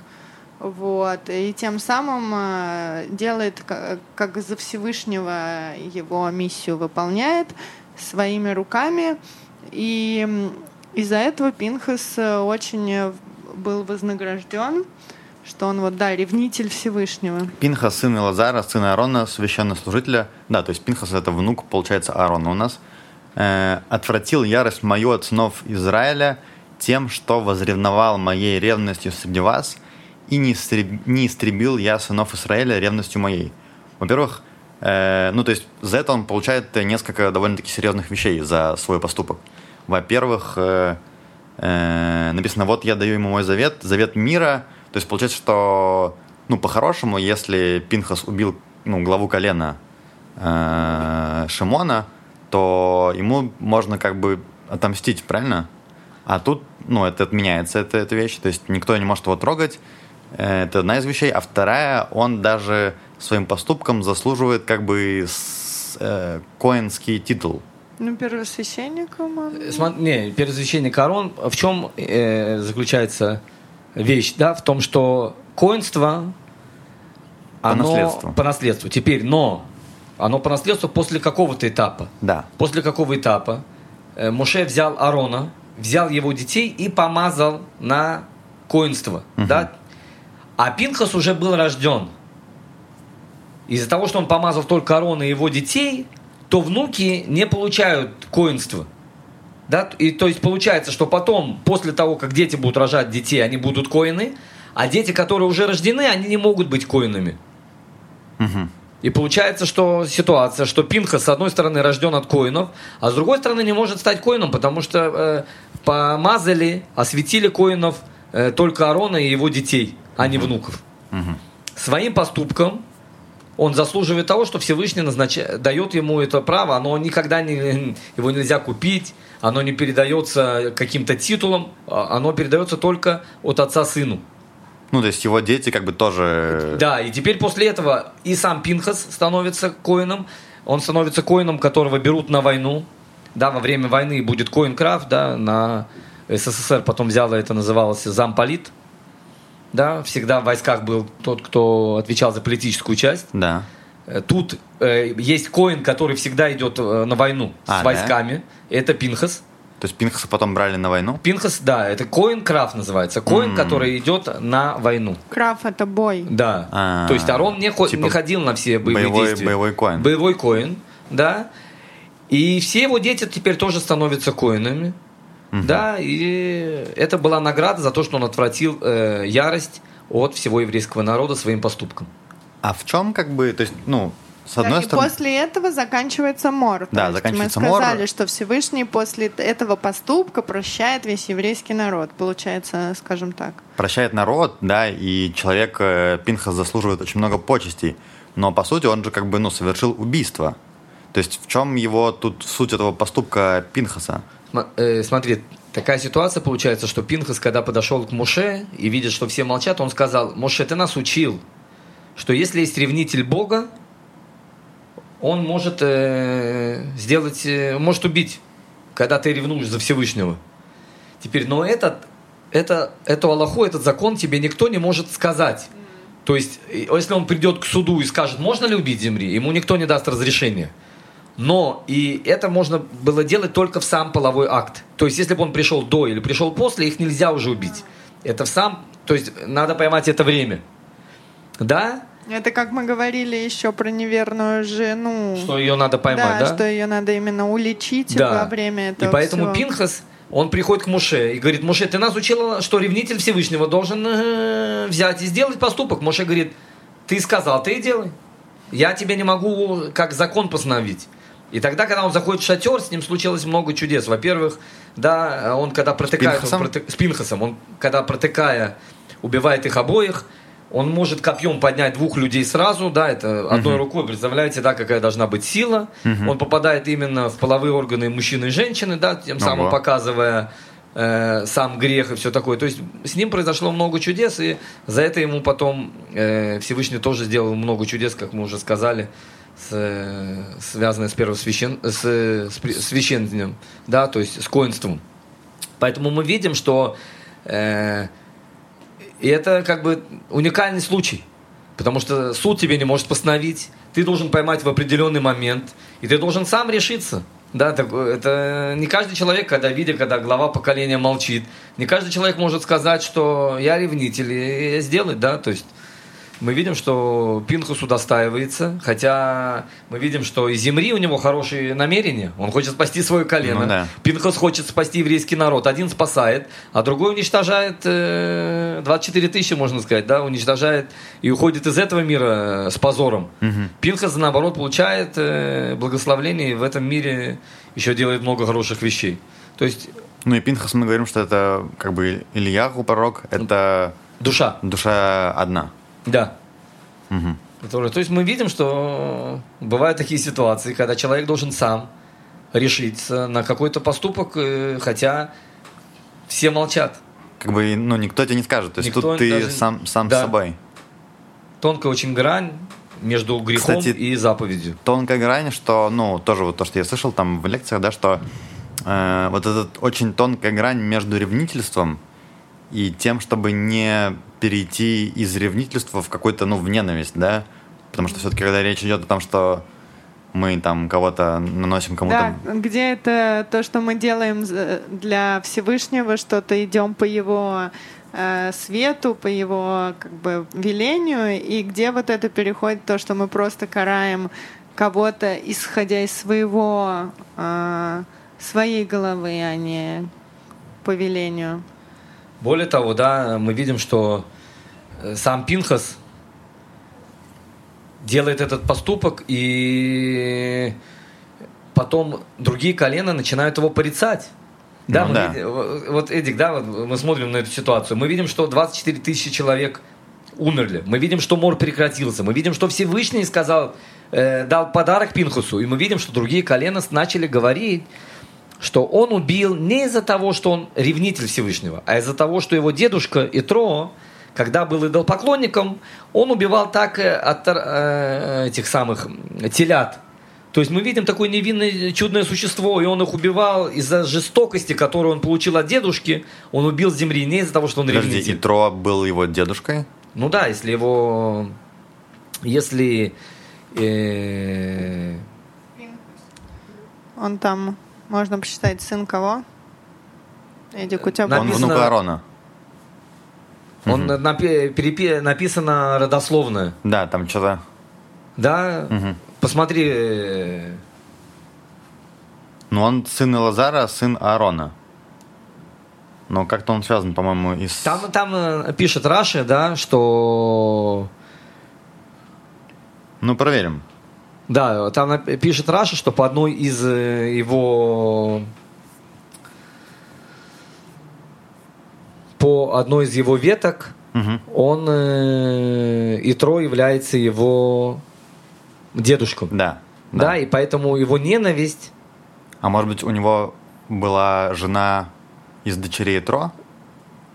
Вот, и тем самым э, делает, ка- как за Всевышнего его миссию выполняет своими руками. И из-за этого Пинхас э, очень э, был вознагражден, что он вот, да, ревнитель Всевышнего. Пинха, сын Лазара, сын Аарона, священнослужителя. Да, то есть Пинхас это внук, получается, Аарона у нас. Э, отвратил ярость мою от сынов Израиля тем, что возревновал моей ревностью среди вас, и не, истреб- не истребил я сынов Израиля ревностью моей. Во-первых, э, ну то есть за это он получает несколько довольно-таки серьезных вещей за свой поступок. Во-первых, э, э, написано, вот я даю ему мой завет, завет мира. То есть получается, что, ну, по-хорошему, если Пинхас убил, ну, главу колена э, Шимона, то ему можно как бы отомстить, правильно? А тут, ну, это отменяется, это, эта вещь. То есть никто не может его трогать. Это одна из вещей. А вторая, он даже своим поступком заслуживает как бы с- э, коинский титул. Ну, первосвященником он... Сма- Не, первосвященник Корон, в чем э, заключается вещь, да, в том, что коинство, По оно наследству. по наследству. Теперь, но оно по наследству после какого-то этапа. Да. После какого этапа э, Моше взял Арона, взял его детей и помазал на коинство, да? А Пинхас уже был рожден. Из-за того, что он помазал только Арона и его детей, то внуки не получают коинство. Да? И то есть получается, что потом, после того, как дети будут рожать детей, они будут коины, а дети, которые уже рождены, они не могут быть коинами. И получается, что ситуация, что Пинха с одной стороны рожден от коинов, а с другой стороны не может стать коином, потому что э, помазали, осветили коинов э, только Арона и его детей, а не внуков. Своим поступком он заслуживает того, что Всевышний назначает, дает ему это право, оно никогда не, (laughs) его нельзя купить, оно не передается каким-то титулом, а оно передается только от отца сыну. Ну, то есть его дети как бы тоже... Да, и теперь после этого и сам Пинхас становится коином. Он становится коином, которого берут на войну. Да, во время войны будет коин Крафт, да, на СССР потом взяла это, называлось замполит. Да, всегда в войсках был тот, кто отвечал за политическую часть. Да. Э, Тут э, есть коин, который всегда идет э, на войну А, с да? войсками. Это Пинхас. То есть Пинхаса потом брали на войну? Пинхас, да, это коин Крафт называется. Коин, М. который идет на войну. Краф — это бой. Да. А, То есть Арон не, хо- типа не ходил на все боевые боевой- действия. боевой коин. Боевой коин, да. И все его дети теперь тоже становятся коинами. Да, и это была награда за то, что он отвратил э, ярость от всего еврейского народа своим поступком. А в чем как бы, то есть, ну, с Да, одной и стороны... после этого заканчивается мор. Да, есть заканчивается Мы мор. сказали, что Всевышний после этого поступка прощает весь еврейский народ. Получается, скажем так. прощает народ, да, и человек, э, Пинхас, заслуживает очень много почестей. Но, по сути, он же как бы, ну, совершил убийство. То есть в чем его тут суть этого поступка Пинхаса? Э, смотри, такая ситуация получается, что Пинхас, когда подошел к Моше и видит, что все молчат, он сказал, Моше, ты нас учил, что если есть ревнитель Бога, он может э, сделать, э, может убить, когда ты ревнуешь за Всевышнего. Теперь, но этот, это, эту Аллаху, этот закон тебе никто не может сказать. То есть, и- если он придет к суду и скажет, можно ли убить земли, ему никто не даст разрешения. Но и это можно было делать только в сам половой акт. То есть, если бы он пришел до или пришел после, их нельзя уже убить. Это в сам, то есть надо поймать это время. Да? Это как мы говорили еще про неверную жену. Что ее надо поймать, да? что ее надо именно уличить Да. во время И этого поэтому всего. Пинхас, он приходит к Муше и говорит, Муше, ты нас учила, что ревнитель Всевышнего должен э, взять и сделать поступок. Муше говорит, ты сказал, ты и делай. Я тебе не могу как закон постановить. И тогда, когда он заходит в шатер, с ним случилось много чудес. Во-первых, да, он когда протыкает... Пинхасом? он проты- с Пинхасом, он когда протыкая, убивает их обоих, он может копьем поднять двух людей сразу, да, это одной рукой, представляете, да, какая должна быть сила. Он попадает именно в половые органы мужчины и женщины, да, тем самым Ого. показывая э, сам грех и все такое. То есть с ним произошло много чудес, и за это ему потом э, Всевышний тоже сделал много чудес, как мы уже сказали, с, связанное с первым священ, с, с священным, да, то есть с коинством. Поэтому мы видим, что э, и это как бы уникальный случай. Потому что суд тебе не может постановить. Ты должен поймать в определенный момент. И ты должен сам решиться. Да, так, это не каждый человек, когда видит, когда глава поколения молчит, не каждый человек может сказать, что я ревнитель, и сделать, да, то есть мы видим, что Пинхас удостаивается, хотя мы видим, что и Земри у него хорошие намерения. Он хочет спасти свое колено. Ну да. Пинхас хочет спасти еврейский народ. Один спасает, а другой уничтожает э, 24 тысячи, можно сказать, да, уничтожает и уходит из этого мира э, с позором. Пинхас, наоборот, получает э, благословление и в этом мире еще делает много хороших вещей. То есть Ну и Пинхас мы говорим, что это как бы Ильяху пророк, это душа. душа одна. Да. Мгм. Которые- то есть мы видим, что бывают такие ситуации, когда человек должен сам решиться на какой-то поступок, э, хотя все молчат. Как бы, ну, никто тебе не скажет. То есть Никто тут ты даже- сам, сам Да. с собой. Тонкая очень грань между грехом Кстати, и заповедью. Тонкая грань, что, ну, тоже вот то, что я слышал там в лекциях, да, что э, вот эта очень тонкая грань между ревнительством и тем, чтобы не перейти из ревнительства в какой-то, ну, в ненависть, да, потому что все-таки, когда речь идет о том, что мы там кого-то наносим кому-то... Да, где это то, что мы делаем за- для Всевышнего, что-то идем по его э, свету, по его как бы велению, и где вот это переходит то, что мы просто караем кого-то, исходя из своего э, своей головы, а не по велению. Более того, да, мы видим, что э, сам Пинхас делает этот поступок, и потом другие колена начинают его порицать. Да, Ну мы да. видим- вот- Эдик, да, вот мы смотрим на эту ситуацию. Мы видим, что 24 тысячи человек умерли. Мы видим, что мор прекратился. Мы видим, что Всевышний сказал, э, дал подарок Пинхасу. И мы видим, что другие колена начали говорить, что он убил не из-за того, что он ревнитель Всевышнего, а из-за того, что его дедушка Итро, когда был идолопоклонником, он убивал так э, от э, этих самых телят. То есть мы видим такое невинное чудное существо, и он их убивал из-за жестокости, которую он получил от дедушки. Он убил земли не из-за того, что он Подожди, ревнитель. Итро был его дедушкой? Ну да, если его... Если... э, Он там, можно посчитать, сын кого? Эдик, у тебя Написано- Он внук Аарона. он напи- перепи- написано родословное. Да, там что-то... Да, Мгм. посмотри, э, Ну, он сын Лазара, сын Аарона. Но как-то он связан, по-моему, и с... там, там э, пишет Раши, да, что... Ну, проверим. Да, там пишет Раша, что по одной из э, его... По одной из его веток Мгм. он э, Итро является его дедушкой. Да. Да. и поэтому его ненависть А может быть, у него была жена из дочерей Тро?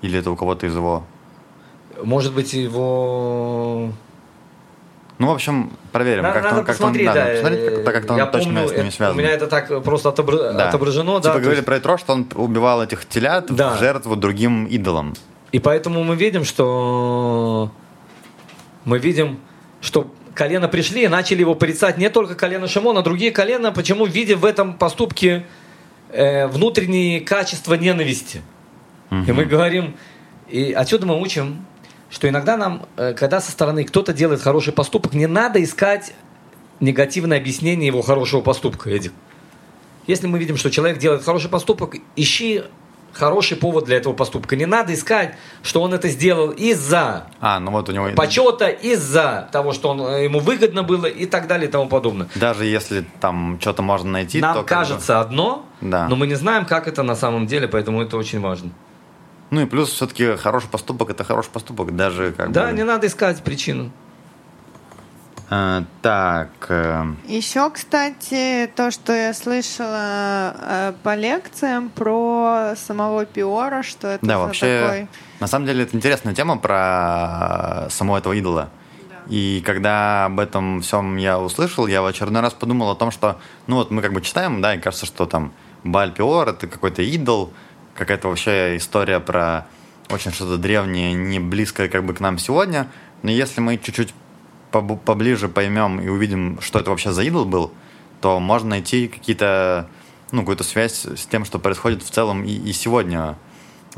Или это у кого-то из его... может быть его Ну, в общем, проверим. Надо, как-то надо он- он- посмотреть, надо да. посмотреть, как- так как он Я точно помню, с ними связан. У меня это так просто отобра- Да. отображено, да. Типа то говорили есть- про Итро, что он убивал этих телят Да. в жертву другим идолам. И поэтому мы видим, что мы видим, что колено пришли и начали его порицать не только колено Шимона, а другие колена, почему видя в этом поступке э, внутренние качества ненависти. И мы говорим, и отсюда мы учим, что иногда нам, э, когда со стороны кто-то делает хороший поступок, не надо искать негативное объяснение его хорошего поступка, Эдик. Если мы видим, что человек делает хороший поступок, ищи хороший повод для этого поступка. Не надо искать, что он это сделал из-за А, ну вот у него... почета, из-за того, что он, э, ему выгодно было и так далее и тому подобное. Даже если там что-то можно найти, Нам то как бы- кажется одно, Да. но мы не знаем, как это на самом деле, поэтому это очень важно. Ну и плюс все-таки хороший поступок это хороший поступок, даже как Да, бы... не надо искать причину. Э, так, э, Еще, кстати, то, что я слышала э, по лекциям про самого Пиора, что это да, вообще, такой... на самом деле это интересная тема про самого этого идола. И когда об этом всем я услышал, я в очередной раз подумал о том, что, ну вот мы как бы читаем, да, и кажется, что там Баль Пиор это какой-то идол, какая-то вообще история про очень что-то древнее, не близкое как бы к нам сегодня. Но если мы чуть-чуть поближе поймем и увидим, что это вообще за идол был, то можно найти какие-то, ну, какую-то связь с тем, что происходит в целом и, и сегодня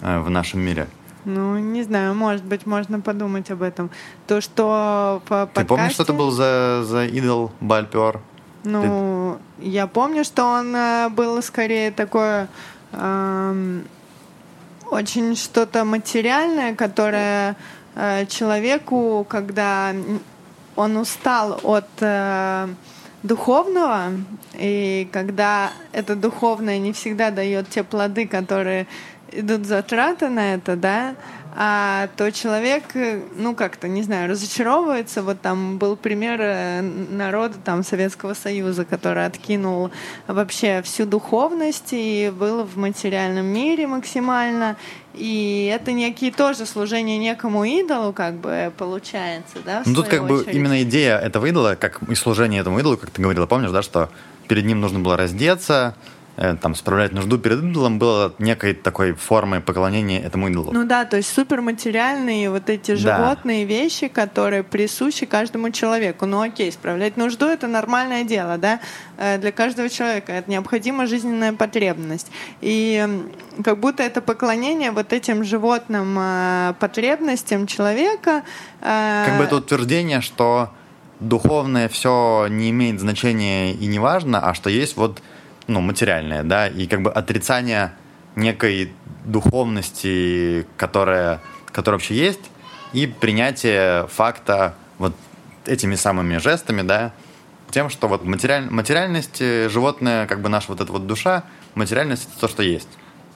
э, в нашем мире. Ну, не знаю, может быть, можно подумать об этом. То, что по Ты помнишь, что это подкасте- был за, за идол Бальпиор? Ну, я помню, что он э, был скорее такое очень что-то материальное, которое э, человеку, когда он устал от э, духовного, и когда это духовное не всегда дает те плоды, которые идут затраты на это, да, а то человек, э, ну как-то, не знаю, разочаровывается. Вот там был пример э, народа там Советского Союза, который откинул вообще всю духовность и был в материальном мире максимально. И это некие тоже служение некому идолу, как бы получается, да? Ну, тут как бы очередь. именно идея этого идола, как и служение этому идолу, как ты говорила, помнишь, да, что перед ним нужно было раздеться, там, справлять нужду перед идолом, было некой такой формой поклонения этому идолу. Ну да, то есть суперматериальные вот эти Да. животные вещи, которые присущи каждому человеку. Ну окей, справлять нужду — это нормальное дело, да, э, для каждого человека. Это необходимая жизненная потребность. И как будто это поклонение вот этим животным э, потребностям человека. э, Как бы это утверждение, что духовное все не имеет значения и не важно, а что есть вот ну, материальное, да, и как бы отрицание некой духовности, которая, которая вообще есть, и принятие факта вот этими самыми жестами, да, тем, что вот материаль, материальность, э, животное, как бы наша вот эта вот душа, материальность это то, что есть.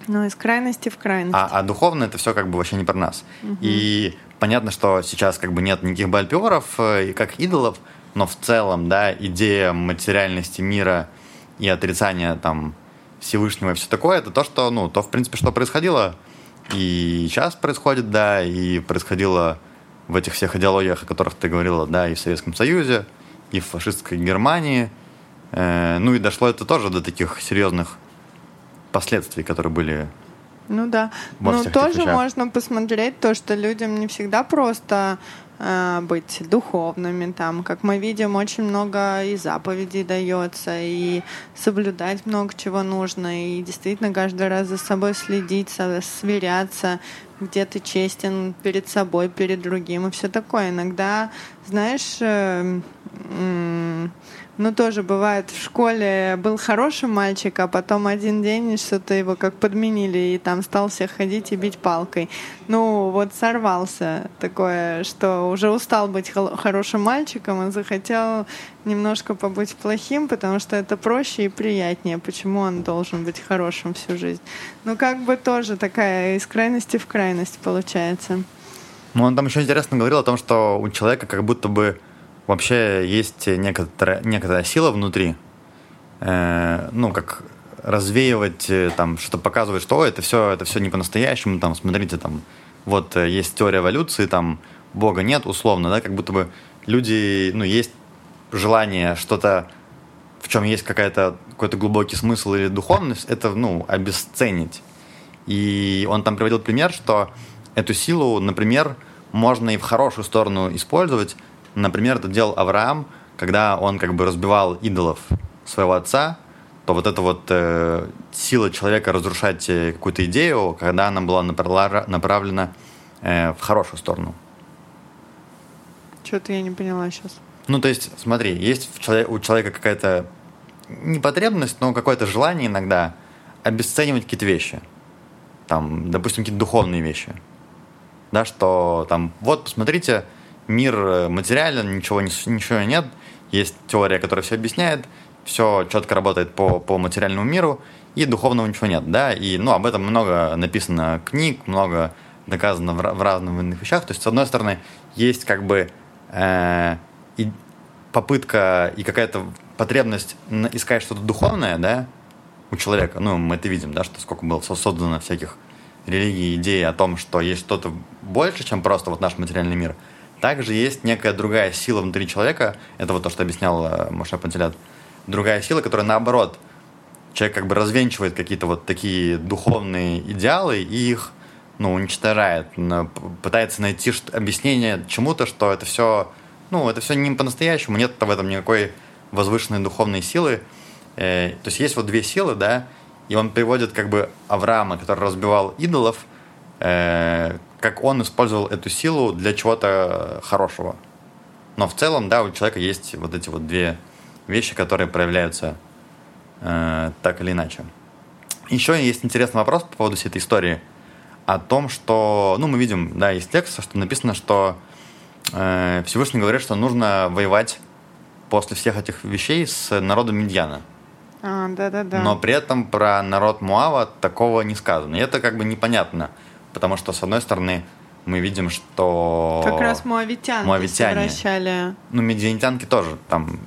Ну, из крайности в крайность. А, а духовно это все как бы вообще не про нас. И понятно, что сейчас как бы нет никаких бальпиоров э, и как идолов, но в целом, да, идея материальности мира и отрицания там Всевышнего и все такое, это то, что, ну, то, в принципе, что происходило и сейчас происходит, да, и происходило в этих всех идеологиях, о которых ты говорила, да, и в Советском Союзе, и в фашистской Германии. Э, ну и дошло это тоже до таких серьезных последствий, которые были Ну да. Во Но этих тоже можно посмотреть то, что людям не всегда просто быть духовными. Там, как мы видим, очень много и заповедей дается, и соблюдать много чего нужно, и действительно каждый раз за собой следить, сверяться, где ты честен перед собой, перед другим и все такое. Иногда, знаешь, э, ну, тоже бывает, в школе был хороший мальчик, а потом один день что-то его как подменили, и там стал всех ходить и бить палкой. Ну, вот сорвался такое, что уже устал быть хорошим мальчиком и захотел немножко побыть плохим, потому что это проще и приятнее. Почему он должен быть хорошим всю жизнь? Ну, как бы тоже такая из крайности в крайность получается. Ну, он там еще интересно говорил о том, что у человека как будто бы вообще есть некоторая, некоторая сила внутри, э, ну, как развеивать, э, там, что-то показывать, что «Ой, это все, это все не по-настоящему, там, смотрите, там, вот э, есть теория эволюции, там, Бога нет, условно, да, как будто бы люди, ну, есть желание что-то, в чем есть какая-то, какой-то глубокий смысл или духовность, это, ну, обесценить. И он там приводил пример, что эту силу, например, можно и в хорошую сторону использовать. Например, это делал Авраам, когда он как бы разбивал идолов своего отца, то вот эта вот э, сила человека разрушать э, какую-то идею, когда она была направлена э, в хорошую сторону. Что-то я не поняла сейчас. Ну, то есть, смотри, есть у человека какая-то не потребность, но какое-то желание иногда обесценивать какие-то вещи. там, допустим, какие-то духовные вещи. Да, что там, вот, посмотрите, мир э, материален, ничего, ничего нет, есть теория, которая все объясняет, все четко работает по, по материальному миру, и духовного ничего нет, да, и, ну, об этом много написано книг, много доказано в, в разных иных вещах, то есть, с одной стороны, есть как бы э, и попытка и какая-то потребность искать что-то духовное, да, у человека, ну, мы это видим, да, что сколько было создано всяких религий, идей о том, что есть что-то больше, чем просто вот наш материальный мир, также есть некая другая сила внутри человека, это вот то, что объяснял э, Моше Пантелят, другая сила, которая наоборот, человек как бы развенчивает какие-то вот такие духовные идеалы и их ну, уничтожает, пытается найти объяснение чему-то, что это все, ну, это все не по-настоящему, нет в этом никакой возвышенной духовной силы. Э, то есть есть вот две силы, да, и он приводит как бы Авраама, который разбивал идолов, э, как он использовал эту силу для чего-то хорошего. Но в целом, да, у человека есть вот эти вот две вещи, которые проявляются э, так или иначе. Еще есть интересный вопрос по поводу всей этой истории о том, что, ну, мы видим, да, из текста, что написано, что э, Всевышний говорит, что нужно воевать после всех этих вещей с народом Медьяна. А, да, да, да. Но при этом про народ Муава такого не сказано. И это как бы непонятно, потому что, с одной стороны, мы видим, что... Как раз муавитянки муавитяне. совращали. Ну, медианитянки тоже там...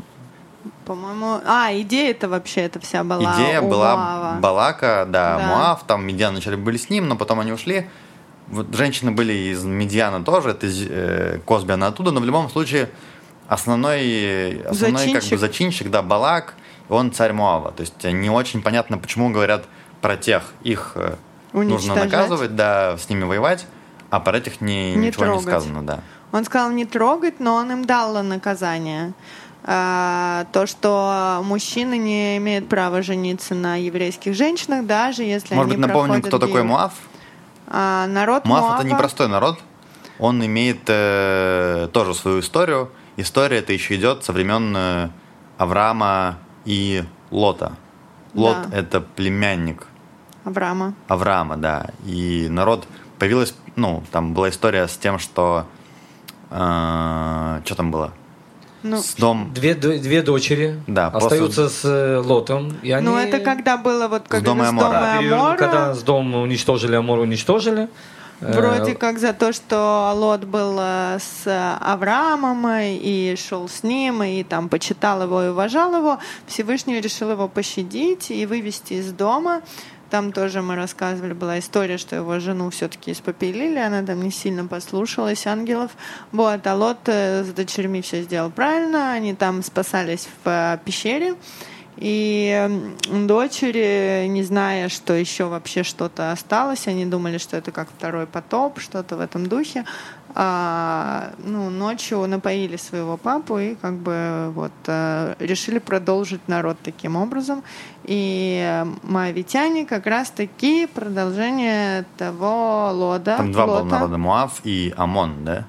По-моему... А, идея это вообще, это вся была Идея у была Муава. Балака, да, Да. Муав, там медиан вначале были с ним, но потом они ушли. Вот женщины были из Медиана тоже, это из э, Косби, она оттуда, но в любом случае основной, основной как бы Зачинщик. зачинщик, да, Балак, он царь Муава. То есть не очень понятно, почему говорят про тех, их нужно наказывать, да, с ними воевать, а про этих не, Не ничего трогать. не сказано, да. Он сказал не трогать, но он им дал наказание. А, то, что мужчины не имеют права жениться на еврейских женщинах, даже если Может они быть, напомним, кто такой. Муав? А, народ Муав Моаба- это непростой народ. Он имеет э, тоже свою историю. История это еще идет со времен э, Авраама и Лота. Лот Да. это племянник Авраама. Авраама, да. И народ появилась, ну, там была история с тем, что э, что там было? Ну, С дом Две, две дочери Да, остаются с э, Лотом. И они... ну, это когда было вот как дома с Амора. дома Да, период, Амора. когда с дома уничтожили, Амор уничтожили. Э, Вроде как за то, что Лот был э, с Авраамом и шел с ним, и там почитал его и уважал его, Всевышний решил его пощадить и вывести из дома. Там тоже мы рассказывали, была история, что его жену все-таки испопелили, она там не сильно послушалась ангелов. Вот, а Лот э, с дочерьми все сделал правильно, они там спасались в э, пещере. И дочери, не зная, что еще вообще что-то осталось, они думали, что это как второй потоп, что-то в этом духе. А, ну, ночью напоили своего папу и как бы вот э, решили продолжить народ таким образом. И моавитяне как раз-таки продолжение того лода. там два было лота. народа Муав и Амон, да?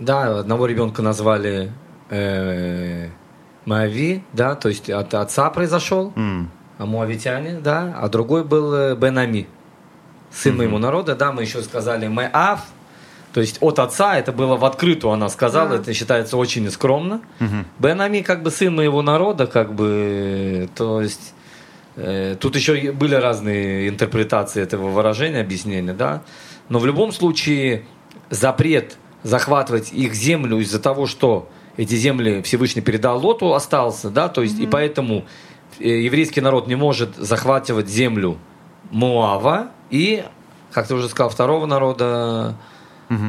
Да, одного ребенка назвали э, Моави, да, то есть от отца произошел, М. а муавитяне, да, а другой был э, Бенами, сын моего народа, да, мы еще сказали Меав, то есть от отца, это было в открытую, она сказала, Да. это считается очень скромно. Мгм. Бенами как бы сын моего народа, как бы, то есть э, тут еще были разные интерпретации этого выражения, объяснения, да. Но в любом случае запрет захватывать их землю из-за того, что эти земли Всевышний передал Лоту, остался, да, то есть и поэтому э, еврейский народ не может захватывать землю Моава и, как ты уже сказал, второго народа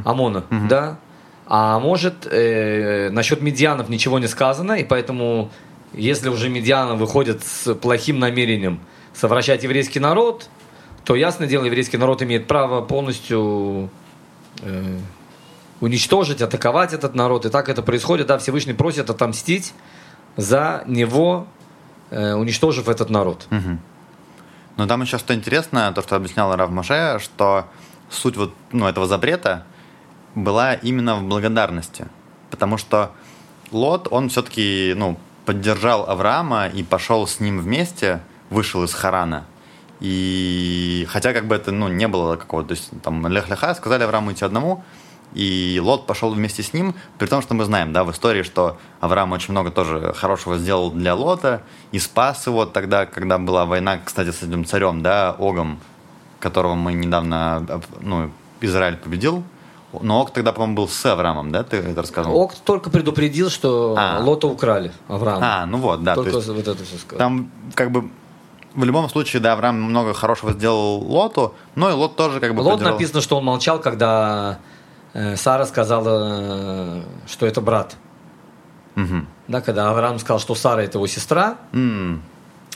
Амона, да. А может, э, насчет медианов ничего не сказано, и поэтому, если уже медианы выходят с плохим намерением совращать еврейский народ, то, ясное дело, еврейский народ имеет право полностью э, уничтожить, атаковать этот народ. И так это происходит. Да, Всевышний просит отомстить за него, э, уничтожив этот народ. Мгм. Но там еще что интересно, то, что объяснял Рав Маше, что суть вот, ну, этого запрета была именно в благодарности. Потому что Лот, он все-таки ну, поддержал Авраама и пошел с ним вместе, вышел из Харана. И хотя как бы это ну, не было какого-то, то есть там лех-леха, сказали Аврааму идти одному, и Лот пошел вместе с ним, при том, что мы знаем, да, в истории, что Авраам очень много тоже хорошего сделал для Лота и спас его тогда, когда была война, кстати, с этим царем, да, Огом, которого мы недавно, ну, Израиль победил. Но Ог тогда, по-моему, был с Авраамом, да, ты это рассказывал? Ог только предупредил, что А. Лота украли, Авраам. А, ну вот, да. то только есть вот это все сказал. там как бы в любом случае, да, Авраам много хорошего сделал Лоту, но и Лот тоже как бы Лот поддержал- написано, что он молчал, когда э, Сара сказала, э, что это брат. Мгм. Да, когда Авраам сказал, что Сара это его сестра, М.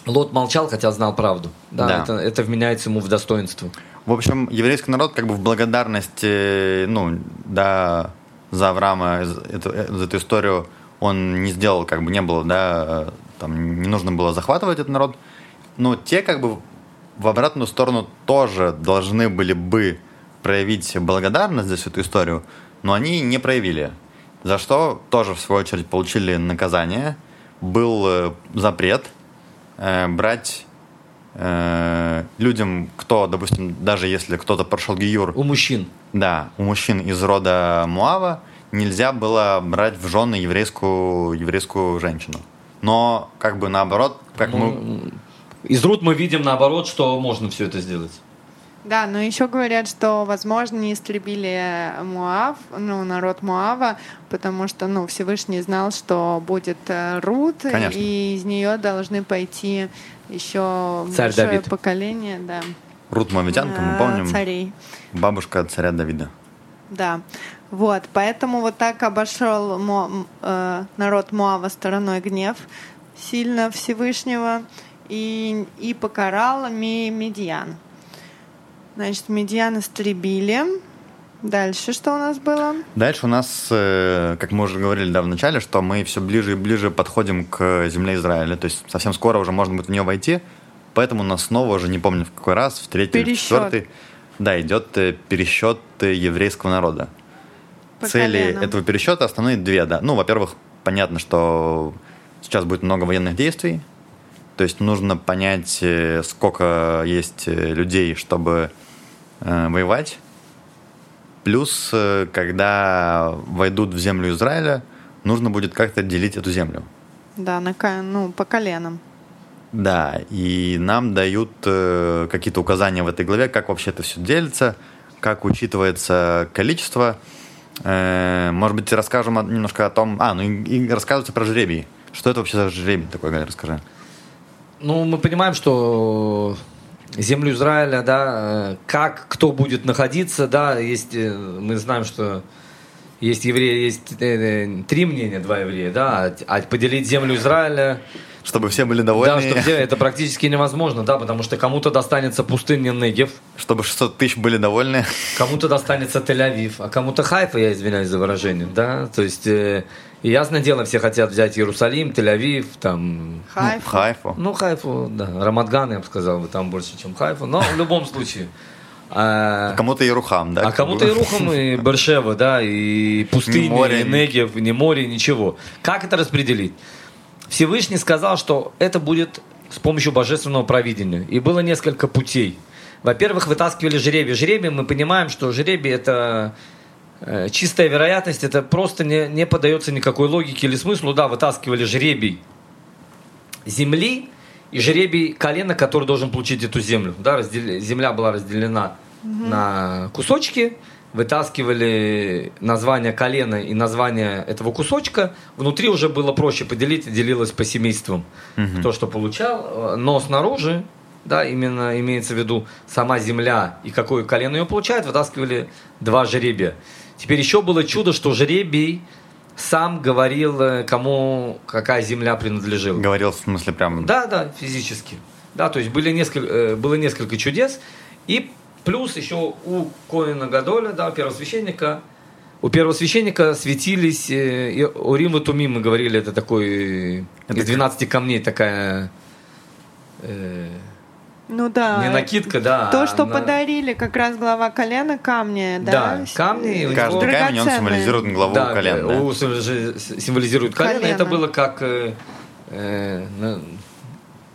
Лот молчал, хотя знал правду. Да, Да. Это, это вменяется ему в достоинство. В общем, еврейский народ как бы в благодарность, э, ну, да, за Авраама, эту, э, за эту историю, он не сделал, как бы не было, да, э, там не нужно было захватывать этот народ. Но те как бы в обратную сторону тоже должны были бы проявить благодарность за всю эту историю, но они не проявили. За что тоже, в свою очередь, получили наказание. Был э, запрет э, брать э, людям, кто, допустим, даже если кто-то прошел гиюр, У мужчин. да, у мужчин из рода Муава нельзя было брать в жены еврейскую, еврейскую женщину. Но, как бы наоборот, как мы... Ну, Из Рут мы видим наоборот, что можно все это сделать. Да, но еще говорят, что, возможно, не истребили Муав, ну, народ Муава, потому что, ну, Всевышний знал, что будет э, Рут, Конечно. и из нее должны пойти еще Царь большое Давид. поколение, да, Рут Мавитянка, мы э, помним, царей. бабушка царя Давида. Да. Вот, поэтому вот так обошел Мо- э, народ Моава стороной гнев сильно Всевышнего и, и покарал Ми- Медьян. Значит, Медьян истребили. Дальше что у нас было? Дальше у нас, э, как мы уже говорили да, в начале, что мы все ближе и ближе подходим к земле Израиля. То есть совсем скоро уже можно будет в нее войти. Поэтому у нас снова, уже не помню в какой раз, в третий или четвертый, да, идет э, пересчет э, еврейского народа. По Цели коленам. этого пересчета основные две, да. Ну, во-первых, понятно, что сейчас будет много военных действий. То есть нужно понять, сколько есть людей, чтобы э, воевать. Плюс, э, когда войдут в землю Израиля, нужно будет как-то делить эту землю. Да, на, ну, по коленам. Да, и нам дают э, какие-то указания в этой главе, как вообще это все делится, как учитывается количество. Э, может быть, расскажем о- немножко о том... А, ну и, и рассказывайте про жребий. Что это вообще за жребий такой, Галя, расскажи. Ну, мы понимаем, что землю Израиля, да, э, как кто будет находиться, да, есть, э, мы знаем, что есть евреи, есть э, три мнения, два еврея, да, а поделить землю Израиля, Чтобы все были да, довольны, что все, это практически невозможно, да, потому что кому-то достанется пустыня Негев, чтобы 600 тысяч были довольны. кому-то достанется Тель-Авив, а кому-то Хайфа, я извиняюсь за выражение, да, то есть, э, и ясное дело, все хотят взять Иерусалим, Тель-Авив, там, Хайф. Ну, Хайфу. ну, Хайфу, да. Рамадган, я бы сказал, бы там больше, чем Хайфу. Но в любом случае. А, Кому-то Ерухам, да? а кому-то и Рухам, и (laughs) Бершева, да, и пустыня, Ни моря, и Негев, ни море, ничего. Как это распределить? Всевышний сказал, что это будет с помощью божественного провидения. И было несколько путей. Во-первых, вытаскивали жребий. Жребий, мы понимаем, что жребий это чистая вероятность, это просто не, не поддается никакой логике или смыслу. Да, вытаскивали жребий земли и жребий колена, который должен получить эту землю. Да, раздел- Земля была разделена на кусочки, вытаскивали название колена и название этого кусочка. Внутри уже было проще поделить, делилось по семействам. Кто что получал. Но снаружи, да, именно имеется в виду сама земля и какое колено ее получает, вытаскивали два жребия. Теперь еще было чудо, что жребий сам говорил, э, кому какая земля принадлежала. Говорил, в смысле, прям... Да, да, физически. Да, то есть были несколько, э, было несколько чудес. И плюс еще у Коина Гадоля, да, у первосвященника, у первосвященника светились э, и Урим и Тумим, мы говорили, это такой Это из 12 камней такая э, Ну да. не накидка, да. То, а что на- подарили, как раз глава колена камни, да? Да, камни, Каждый него- камень, он символизирует главу да, колен, да? символизирует колено. Колено. Это было как э, э,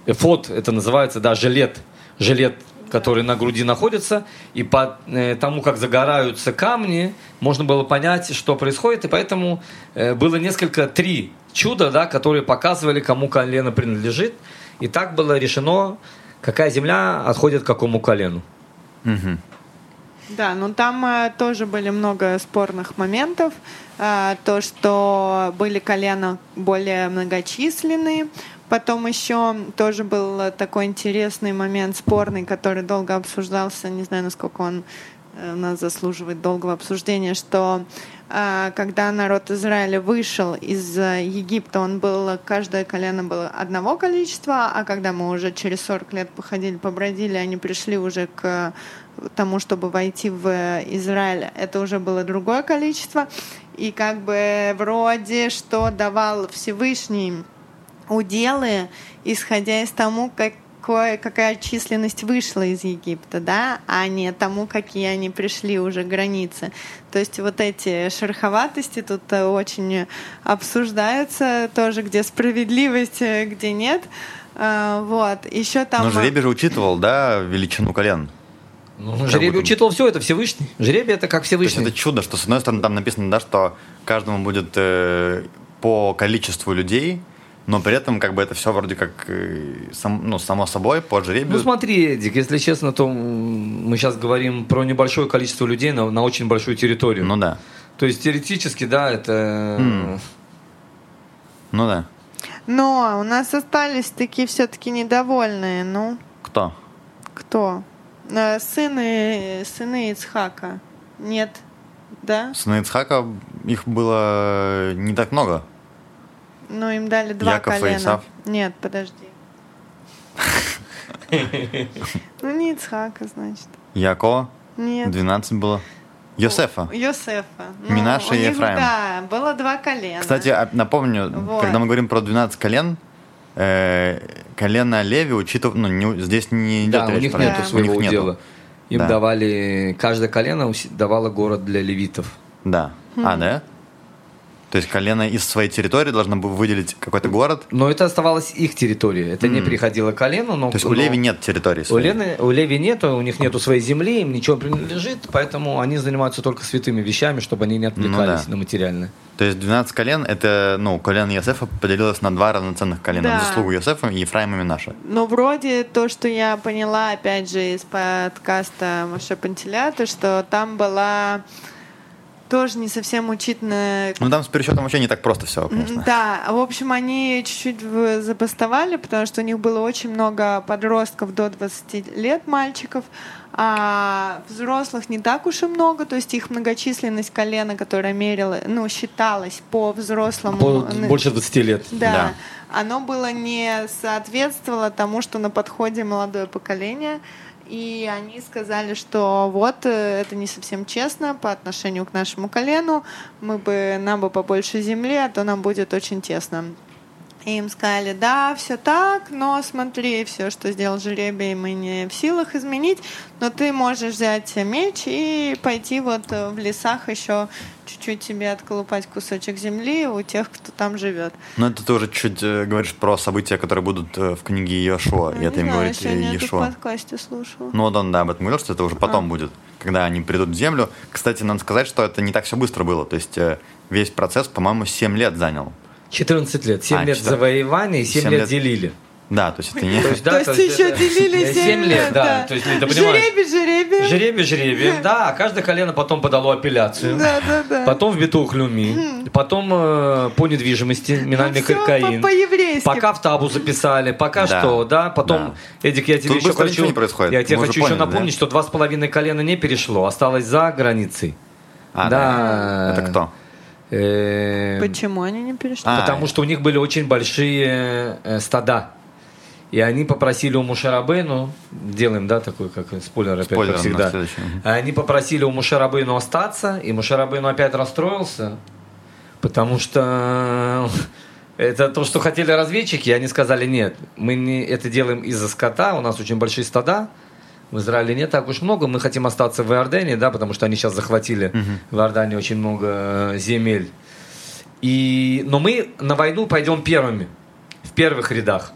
эфод, это называется, да, жилет жилет, который на груди находится, и по э, тому, как загораются камни, можно было понять, что происходит, и поэтому э, было несколько, три чуда, да, которые показывали, кому колено принадлежит, и так было решено, какая земля отходит к какому колену. Мгм. Да, ну там э, тоже были много спорных моментов. Э, то, что были колена более многочисленные. Потом еще тоже был такой интересный момент спорный, который долго обсуждался. Не знаю, насколько он э, у нас заслуживает долгого обсуждения, что э, когда народ Израиля вышел из э, Египта, он был, каждое колено было одного количества, а когда мы уже через 40 лет походили, побродили, они пришли уже к тому, чтобы войти в Израиль, это уже было другое количество. И как бы вроде что давал Всевышний уделы, исходя из тому, какой, какая численность вышла из Египта, да, а не тому, какие они пришли уже границы. То есть вот эти шероховатости тут э, очень обсуждаются тоже, где справедливость, э, где нет. Э, Вот. Еще там... Но жребий же учитывал, да, величину колен. Ну, Как жребий там- учитывал все, это Всевышний. Жребий это как То есть Всевышний. это чудо, что с одной стороны там написано, да, что каждому будет э, по количеству людей, но при этом как бы это все вроде как э, сам- ну, само собой по жребию. Ну смотри, Эдик, если честно, то мы сейчас говорим про небольшое количество людей на, на очень большую территорию. Ну да. То есть теоретически, да, это... М. Ну да. Но у нас остались такие все-таки недовольные. Ну, Кто? кто? Э, Сыны, сыны Ицхака. Нет. Да? Сыны Ицхака, их было не так много. Ну, им дали два Яков колена. Исав? Нет, подожди. Ну, не Ицхака, значит. Якова, Нет. 12 было. Йосефа. Йосефа. Ну, Минаша у и Ефраим. Да, было два колена. Кстати, а- напомню, Вот. когда мы говорим про 12 колен, э, колено Леви учитывают, ну, не- здесь не идет Да, у речь них про нету это. своего у них удела. нету. Им Да. давали, каждое колено давало город для левитов. Да. А, да? То есть колено из своей территории должно было выделить какой-то город. Но это оставалась их территория. Это не М. приходило колену. Но, То есть у но- Леви нет территории У, своей. Лены, у Леви нету, у них нету своей земли, им ничего принадлежит, поэтому они занимаются только святыми вещами, чтобы они не отвлекались да. на материальное. То есть 12 колен, это, ну, колено Йосефа поделилось на два равноценных колена. Да. В заслугу Йосефа и Ефраима и Минаша. Но вроде то, что я поняла, опять же, из подкаста Маша Пантелята, что там была тоже не совсем учитана Ну, там с пересчетом вообще не так просто все, конечно. Да, в общем, они чуть-чуть забастовали, потому что у них было очень много подростков до 20 лет, мальчиков, а взрослых не так уж и много, то есть их многочисленность колена, которая мерила, ну, считалась по взрослому... По- больше 20 лет. Да. Да. Оно было не соответствовало тому, что на подходе молодое поколение. И они сказали, что вот э, это не совсем честно по отношению к нашему колену. Мы бы, нам бы побольше земли, а то нам будет очень тесно. И им сказали, да, все так, но смотри, все, что сделал жеребий, мы не в силах изменить, но ты можешь взять меч и пойти вот э, в лесах еще чуть-чуть себе отколупать кусочек земли у тех, кто там живет. Но это ты уже чуть э, говоришь про события, которые будут э, в книге Иошуа. И это им знаю, говорит сегодня это в Иешуа. подкасте слушала. Ну, вот он, да, об этом говорил, что это уже потом А. будет, когда они придут в землю. Кстати, надо сказать, что это не так все быстро было. То есть э, весь процесс, по-моему, 7 лет занял. 14 лет. 7 А, лет 14. завоевания и 7, Семь лет, лет. делили. Да, то есть это не... То есть, то да, есть то есть еще это- делили э, 7, семь лет, да. То есть, ты понимаешь, Жеребий, жеребий. жребий, жребий, да, а каждое колено потом подало апелляцию. Да, да, да. Потом в Бетух Люми, потом э, по недвижимости, минальный Ну, кокаин. по- по-еврейски. Пока в табу записали, пока Да. что, да, потом, Эдик, я тебе Тут еще хочу, не происходит. я тебе Мы хочу еще поняли, напомнить, да? что два с половиной колена не перешло, осталось за границей. А, да. Это кто? Э, Почему они не перешли? А, Потому что у них были очень большие э, стада. И они попросили у Мушарабейну, делаем, да, такой, как спойлер опять, Спойлер как всегда. Мгм. Они попросили у Мушарабейну остаться, и Мушарабейну опять расстроился, потому что это то, что хотели разведчики, и они сказали, нет, мы не это делаем из-за скота, у нас очень большие стада, в Израиле не так уж много, мы хотим остаться в Иордании, да, потому что они сейчас захватили в Иордании очень много э, земель. И, но мы на войну пойдем первыми, в первых рядах.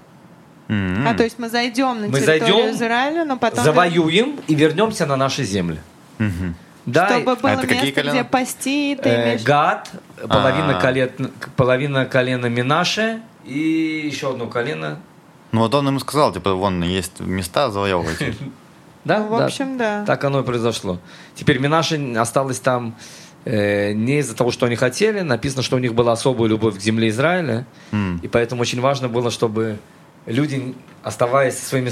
М. А то есть мы зайдем на Мы территорию зайдем, Израиля, но потом... Завоюем и вернемся на наши земли. Мгм. Да, Чтобы было это какие место, колена? где пасти, ты э, имеешь... Гад, половина, А. колен- половина колена Минаше и еще одно колено. Ну вот он ему сказал, типа, вон есть места, завоевывайте. (laughs) Да, Ну, в да. общем, да. Так оно и произошло. Теперь Минаше осталось там э, не из-за того, что они хотели. Написано, что у них была особая любовь к земле Израиля. М. И поэтому очень важно было, чтобы люди, оставаясь со своими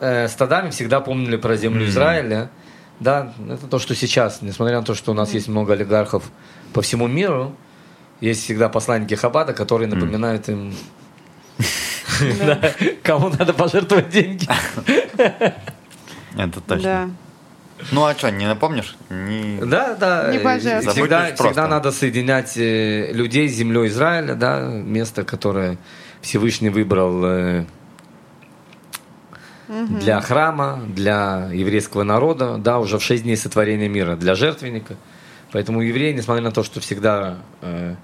э, стадами, всегда помнили про землю Израиля. Да, это то, что сейчас, несмотря на то, что у нас есть много олигархов по всему миру, есть всегда посланники Хабада, которые напоминают им, (laughs) (laughs) да, кому надо пожертвовать деньги. (laughs) Это точно. Да. Ну а что, не напомнишь? Не... Да, да. Не. Всегда, всегда надо соединять э, людей с землей Израиля, да, место, которое Всевышний выбрал э, для храма, для еврейского народа, да, уже в шесть дней сотворения мира, для жертвенника. Поэтому евреи, несмотря на то, что всегда, э,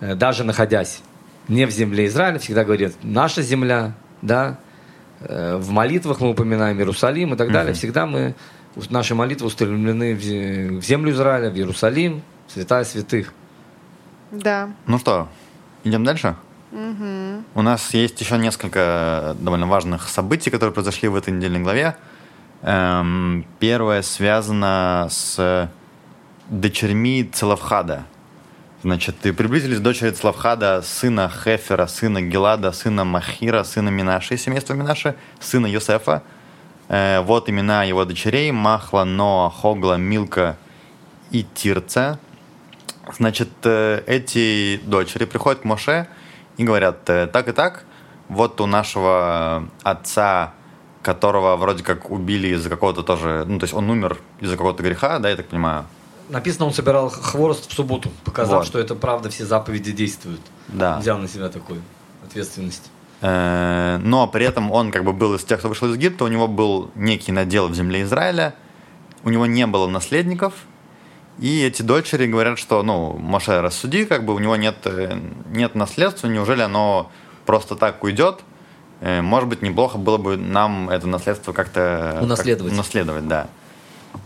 э, даже находясь не в земле Израиля, всегда говорят, наша земля, да, в молитвах мы упоминаем Иерусалим и так далее, всегда мы, наши молитвы устремлены в зе- в землю Израиля, в Иерусалим, в святая святых. Да. Ну что, идем дальше? У нас есть еще несколько довольно важных событий, которые произошли в этой недельной главе. Эм, первое связано с дочерьми Целавхада. Значит, и приблизились дочери Целавхада, сына Хефера, сына Гелада, сына Махира, сына Минаши, семейства Минаши, сына Йосефа. Э, вот имена его дочерей Махла, Ноа, Хогла, Милка и Тирца. Значит, э, эти дочери приходят к Моше и говорят, э, так и так, вот у нашего отца, которого вроде как убили из-за какого-то тоже, ну, то есть он умер из-за какого-то греха, да, я так понимаю? Написано, он собирал хворост в субботу, показав, Вот. что это правда, все заповеди действуют. Да. Взял на себя такую ответственность. Э, Но при этом он как бы был из тех, кто вышел из Египта, у него был некий надел в земле Израиля, у него не было наследников, и эти дочери говорят, что, ну, Моше, рассуди, как бы у него нет, э, нет наследства, неужели оно просто так уйдет? Э, Может быть, неплохо было бы нам это наследство как-то... Унаследовать. как- унаследовать, да.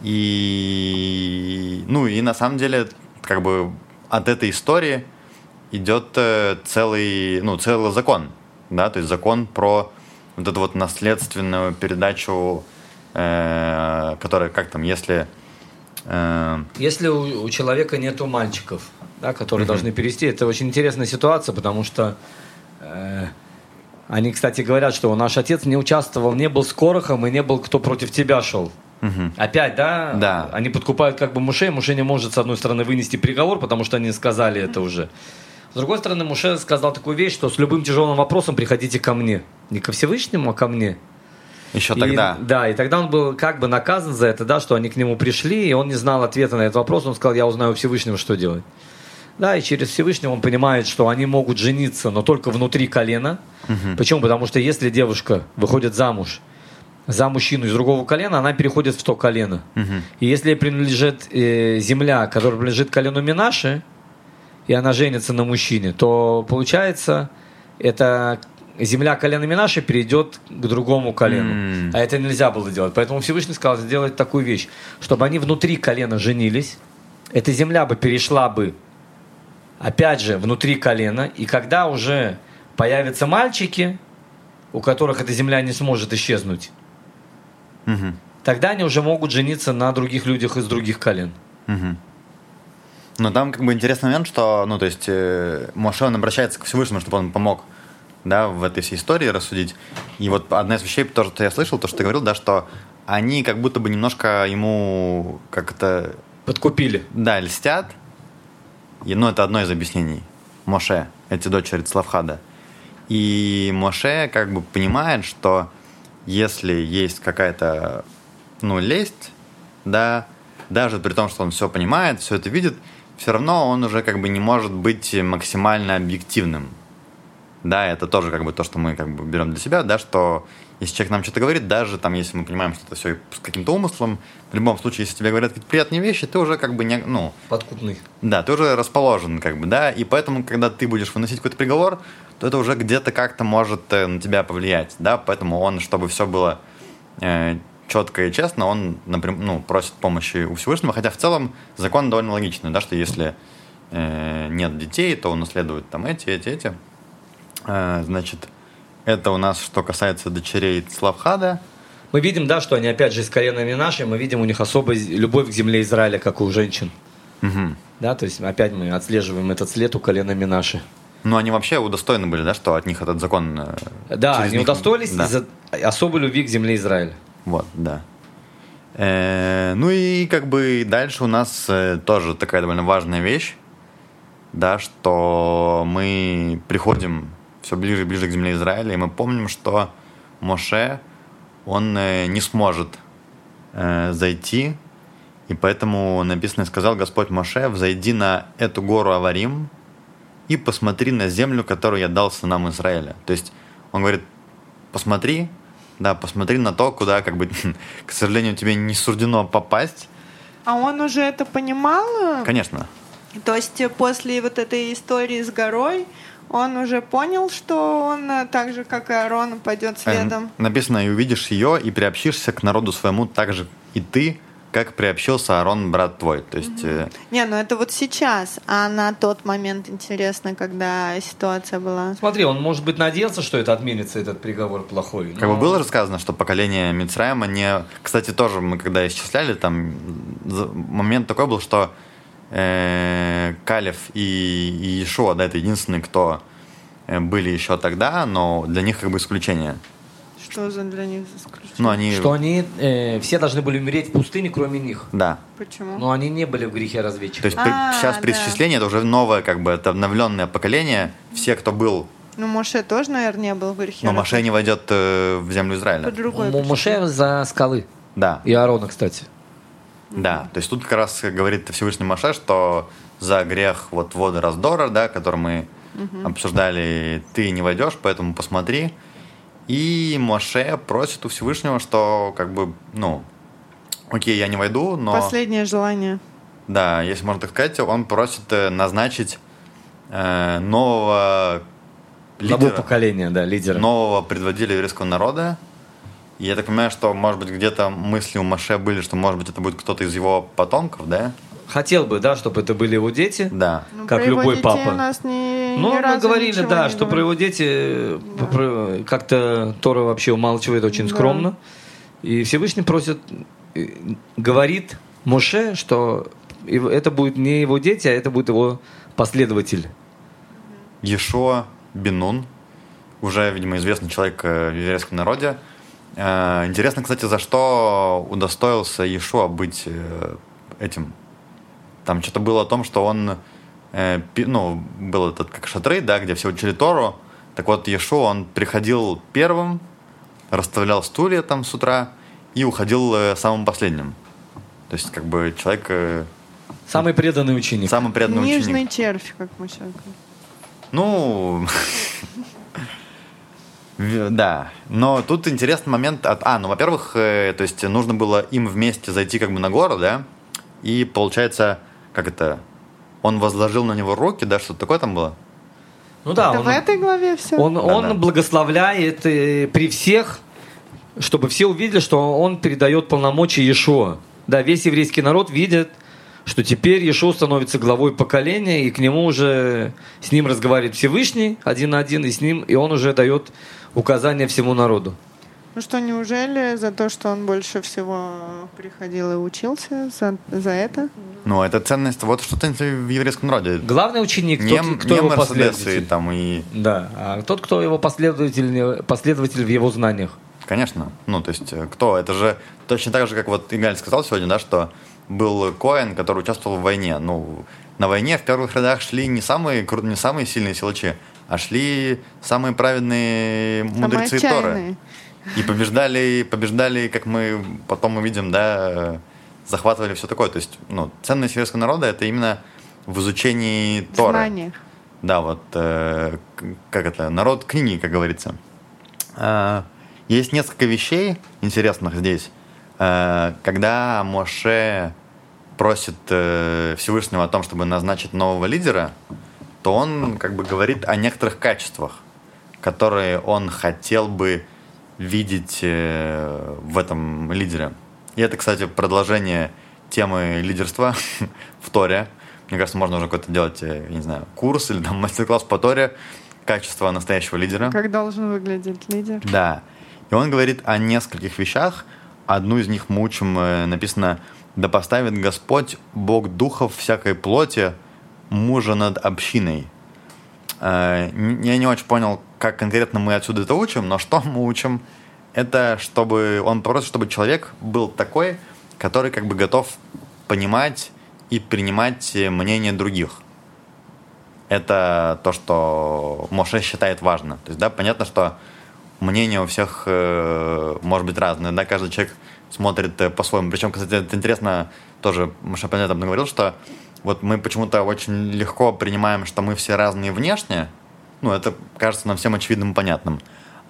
И, ну, и на самом деле, как бы от этой истории идет э, целый, ну, целый закон, да, то есть закон про вот эту вот наследственную передачу, э, которая, как там, если... э, Если у, у человека нету мальчиков, да, которые должны перевести, это очень интересная ситуация, потому что э, они, кстати, говорят, что наш отец не участвовал, не был с Корохом и не был, кто против тебя шел. Мгм. Опять, да? Да. Они подкупают как бы Муше, Муше не может, с одной стороны, вынести приговор, потому что они сказали это уже. С другой стороны, Муше сказал такую вещь, что с любым тяжелым вопросом приходите ко мне. Не ко Всевышнему, а ко мне. Еще И- тогда. да, и тогда он был как бы наказан за это, да, что они к нему пришли, и он не знал ответа на этот вопрос, он сказал, я узнаю у Всевышнего, что делать. Да, и через Всевышнего он понимает, что они могут жениться, но только внутри колена. Почему? Потому что если девушка выходит замуж за мужчину из другого колена, она переходит в то колено. И если принадлежит э, земля, которая принадлежит колену Минаши, и она женится на мужчине, то получается, эта земля колена Минаши перейдет к другому колену. М. А это нельзя было делать. Поэтому Всевышний сказал сделать такую вещь, чтобы они внутри колена женились, эта земля бы перешла бы, опять же, внутри колена, и когда уже появятся мальчики, у которых эта земля не сможет исчезнуть, Мгм. тогда они уже могут жениться на других людях из других колен. Мгм. Но там как бы интересный момент, что, ну, то есть, э, Моше, он обращается к Всевышнему, чтобы он помог, да, в этой всей истории рассудить. И вот одна из вещей, тоже, что я слышал, то, что ты говорил, да, что они как будто бы немножко ему как-то, Подкупили. да, льстят. И, ну, это одно из объяснений. Моше, эти дочери Цлавхада. И Моше как бы понимает, что если есть какая-то, ну, лесть, да, даже при том, что он все понимает, все это видит, все равно он уже как бы не может быть максимально объективным. Да, это тоже как бы то, что мы как бы берем для себя, да, что если человек нам что-то говорит, даже там, если мы понимаем, что это все с каким-то умыслом, в любом случае, если тебе говорят какие-то приятные вещи, ты уже как бы не, ну, Подкупный. да, ты уже расположен, как бы, да, и поэтому, когда ты будешь выносить какой-то приговор, то это уже где-то как-то может э, на тебя повлиять, да, поэтому он, чтобы все было э, четко и честно, он, напрям- ну, просит помощи у Всевышнего, хотя в целом закон довольно логичный, да, что если э, нет детей, то он наследует там эти, эти, эти. Э, значит, это у нас, что касается дочерей Славхада, Мы видим, да, что они опять же из колена Минаши, мы видим у них особая любовь к земле Израиля, как у женщин. Мгм. Да, то есть опять мы отслеживаем этот след у колена Минаши. Ну, они вообще удостоены были, да, что от них этот закон... э, Да, они них- удостоились да. из-за особой любви к земле Израиля. Вот, да. Э, ну и как бы дальше у нас э, тоже такая довольно важная вещь, да, что мы приходим все ближе и ближе к земле Израиля, и мы помним, что Моше, он э, не сможет э, зайти, и поэтому написано, сказал Господь Моше, взойди на эту гору Аварим и посмотри на землю, которую я дал сынам Израиля. То есть он говорит, посмотри, да, посмотри на то, куда, как бы, (laughs) к сожалению, тебе не суждено попасть. А он уже это понимал? Конечно. То есть после вот этой истории с горой он уже понял, что он э, так же, как и Аарон, пойдет Э, следом. Написано, и увидишь ее, и приобщишься к народу своему так же и ты, как приобщился Аарон, брат твой. То есть, э, Не, ну это вот сейчас, а на тот момент интересно, когда ситуация была. Смотри, он, может быть, надеялся, что это отменится, этот приговор плохой. как бы но- было же сказано, что поколение Мицраима не... Кстати, тоже мы когда исчисляли, там момент такой был, что э, Калев и, и Ишуа, да, это единственные, кто э, были еще тогда, но для них как бы исключение. Что за для них исключение? Ну, они... Что они э, все должны были умереть в пустыне, кроме них. Да. Почему? Но они не были в грехе разведчиков. То есть при- А, сейчас при да. исчислении это уже новое, как бы, это обновленное поколение. Все, кто был, Ну, Моше тоже, наверное, не был в грехе. но Маше не войдет э, в землю По Израиля. другой причине. Моше за скалы. Да, И Аарона, кстати. Да. То есть тут как раз говорит Всевышний Маше, что за грех вот воды раздора, да, который мы обсуждали, ты не войдешь, поэтому посмотри. И Моше просит у Всевышнего, что как бы, ну, окей, я не войду, но... Последнее желание. Да, если можно так сказать, он просит э, назначить э, нового Нового лидера, поколения, да, лидера. нового предводителя еврейского народа. И я так понимаю, что, может быть, где-то мысли у Маше были, что, может быть, это будет кто-то из его потомков, да? Хотел бы, да, чтобы это были его дети. Да. Ну, Как про его любой детей папа. у нас ни, Ну, ни мы разу говорили, да, не что про говорили. его дети про- как-то Тора вообще умалчивает очень Да. скромно. И Всевышний просит, э, говорит Моше, что это будет не его дети, а это будет его последователь. Ешо Бенун, уже, видимо, известный человек э, в еврейском народе. Э, Интересно, кстати, за что удостоился Ешуа быть э, этим. Там что-то было о том, что он, э, ну, был этот как шатры, да, где все учили Тору. Так вот, Ешуа, он приходил первым, расставлял стулья там с утра и уходил самым последним. То есть, как бы, человек Самый преданный ученик. самый преданный Нижний ученик. червь, как мы сейчас говорим. Ну, (laughs) да. Но тут интересный момент. От... А, ну, во-первых, э, то есть нужно было им вместе зайти как бы на гору, да? И получается, как это? Он возложил на него руки, да, что-то такое там было? Ну да, Это он, в этой главе все? он, Да, он да. благословляет э, при всех, чтобы все увидели, что он передает полномочия Иешуа. Да, весь еврейский народ видит, что теперь Иешуа становится главой поколения, и к нему уже с ним разговаривает Всевышний один на один, и с ним, и он уже дает указания всему народу. Ну что, неужели за то, что он больше всего приходил и учился, за, за это? Ну, это ценность, вот что ценится в еврейском народе. Главный ученик, Не, тот, кто не его последователь. там и... Да, а тот, кто его последователь, последователь в его знаниях. Конечно. Ну, то есть, э, кто? Это же точно так же, как вот Игаль сказал сегодня, да, что был Коэн, который участвовал в войне. Ну, на войне в первых рядах шли не самые, не самые сильные силачи, а шли самые праведные мудрецы Самые Торы. И побеждали, побеждали, как мы потом увидим, да, э, захватывали все такое. То есть, ну, ценность еврейского народа это именно в изучении Торы. Знания. Да, вот э, как это, народ книги, как говорится. А, есть несколько вещей интересных здесь. Э, когда Моше просит э, Всевышнего о том, чтобы назначить нового лидера, то он как бы говорит о некоторых качествах, которые он хотел бы видеть э, в этом лидере. И это, кстати, продолжение темы лидерства (laughs) в Торе. Мне кажется, можно уже какой-то делать, я не знаю, курс или там мастер-класс по Торе, качество настоящего лидера. Как должен выглядеть лидер? Да. И он говорит о нескольких вещах. Одну из них мы учим, написано да поставит Господь, Бог духов всякой плоти, мужа над общиной. Э, я не очень понял, как конкретно мы отсюда это учим, но что мы учим, это чтобы он просит, чтобы человек был такой, который как бы готов понимать и принимать мнение других. Это то, что Моше считает важно. То есть, да, понятно, что мнение у всех э, может быть разное, да, каждый человек смотрит э, по-своему. Причем, кстати, это интересно, тоже Шапонет об этом говорил, что вот мы почему-то очень легко принимаем, что мы все разные внешне, ну, это кажется нам всем очевидным и понятным.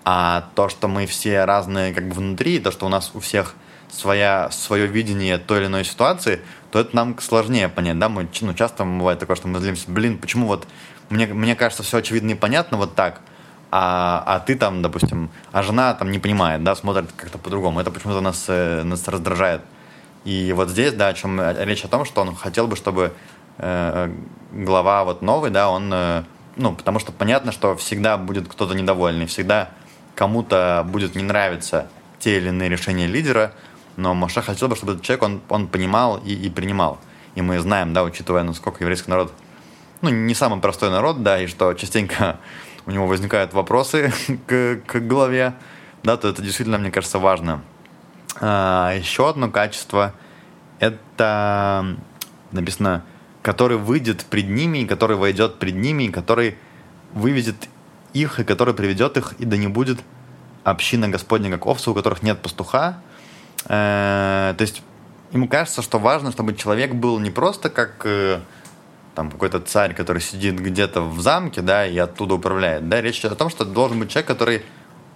А то, что мы все разные как бы внутри, то, что у нас у всех своя, свое видение той или иной ситуации, то это нам сложнее понять, да, мы, ну, часто бывает такое, что мы злимся, блин, почему вот мне, мне кажется все очевидно и понятно вот так, а, а ты там, допустим, а жена там не понимает, да, смотрит как-то по-другому. Это почему-то нас, э, нас раздражает. И вот здесь, да, о чем речь о том, что он хотел бы, чтобы э, глава вот новый, да, он, э, ну, потому что понятно, что всегда будет кто-то недовольный, всегда кому-то будет не нравиться те или иные решения лидера, но Маша хотел бы, чтобы этот человек, он, он понимал и, и принимал. И мы знаем, да, учитывая, насколько еврейский народ, ну, не самый простой народ, да, и что частенько у него возникают вопросы (laughs) к, к голове, да, то это действительно, мне кажется, важно. А, еще одно качество – это написано, который выйдет пред ними, который войдет пред ними, который выведет их, и который приведет их, и да не будет община Господня, как овцы, у которых нет пастуха. Э, то есть ему кажется, что важно, чтобы человек был не просто как э, там какой-то царь, который сидит где-то в замке, да, и оттуда управляет, да, речь идет о том, что должен быть человек, который,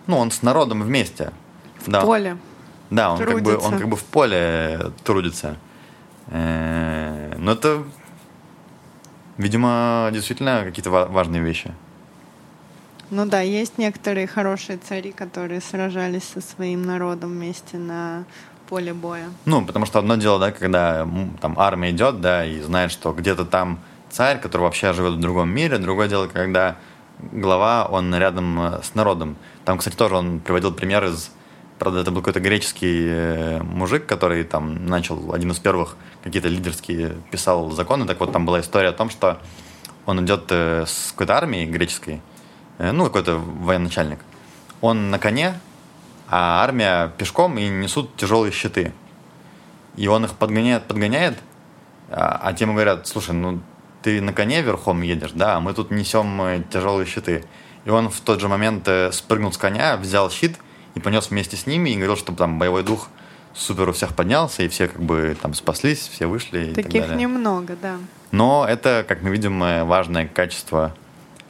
ну, он с народом вместе. В да. поле. Да, он как, бы, он как бы в поле трудится. Э, но это, видимо, действительно какие-то важные вещи. Ну да, есть некоторые хорошие цари, которые сражались со своим народом вместе на поле боя. Ну, потому что одно дело, да, когда там армия идет, да, и знает, что где-то там царь, который вообще живет в другом мире. Другое дело, когда глава, он рядом э, с народом. Там, кстати, тоже он приводил пример из... Правда, это был какой-то греческий э, мужик, который там начал, один из первых какие-то лидерские писал законы. Так вот, там была история о том, что он идет э, с какой-то армией греческой, ну, какой-то военачальник. Он на коне, а армия пешком и несут тяжелые щиты. И он их подгоняет, подгоняет, а, а те ему говорят, слушай, ну ты на коне верхом едешь, да, а мы тут несем э, тяжелые щиты. И он в тот же момент э, спрыгнул с коня, взял щит и понес вместе с ними и говорил, что там боевой дух супер у всех поднялся, и все как бы там спаслись, все вышли. Таких и так далее. немного, да. Но это, как мы видим, э, важное качество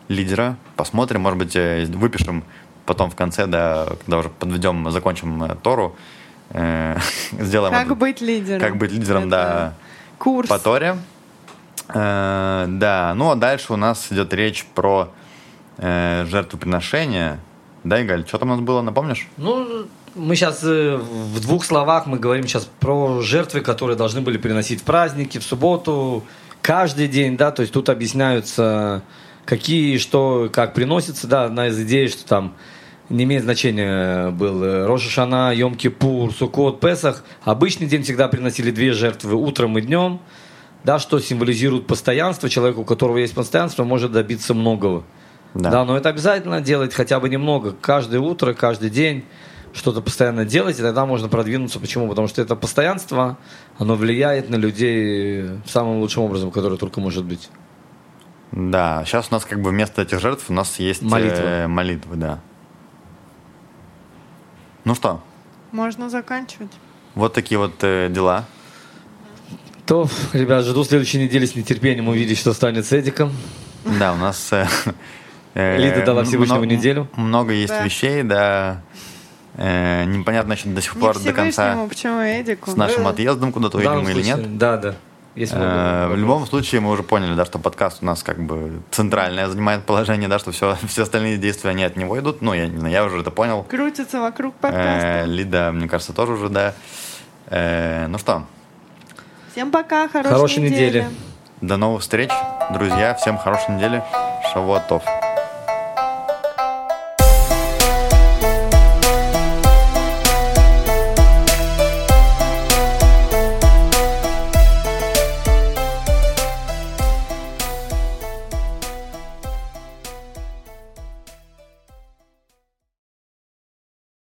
лидера. Посмотрим, может быть, выпишем потом в конце, да, когда уже подведем, закончим Тору, э, (laughs) сделаем... Как быть лидером. Как быть лидером, это да. Курс. По Торе. Э, да, ну а дальше у нас идет речь про э, жертвоприношение. Да, Игаль, что там у нас было, напомнишь? Ну, мы сейчас э, в двух словах мы говорим сейчас про жертвы, которые должны были приносить в праздники, в субботу, каждый день, да, то есть тут объясняются, какие, что, как приносится, да, одна из идей, что там не имеет значения был э, Рошашана, Йом-Кипур, Сукот, Песах. Обычный день всегда приносили две жертвы утром и днем – да, что символизирует постоянство. Человек, у которого есть постоянство, может добиться многого. Да. да, но это обязательно делать хотя бы немного. Каждое утро, каждый день что-то постоянно делать, и тогда можно продвинуться. Почему? Потому что это постоянство, оно влияет на людей самым лучшим образом, который только может быть. Да, сейчас у нас как бы вместо этих жертв у нас есть молитвы, э, молитвы да. Ну что? Можно заканчивать. Вот такие вот э, дела. То, ребят, жду следующей недели с нетерпением увидеть, что станет с Эдиком. Да, у нас... Э, Лида дала Всевышнему неделю. Много есть вещей, да. Э, непонятно еще до сих пор до конца почему Эдику? с нашим Э, отъездом куда-то уедем или нет. Да, да. Э, В любом случае мы уже поняли, да, что подкаст у нас как бы центральное занимает положение, да, что все, (laughs) все остальные действия они от него идут. Ну, я не знаю, я уже это понял. Крутится вокруг Э, подкаста. Лида, мне кажется, тоже уже, да. Э, Ну что, Всем пока, хорошей, Хорошей недели. недели. до новых встреч, друзья. Всем хорошей недели. Шавуатов.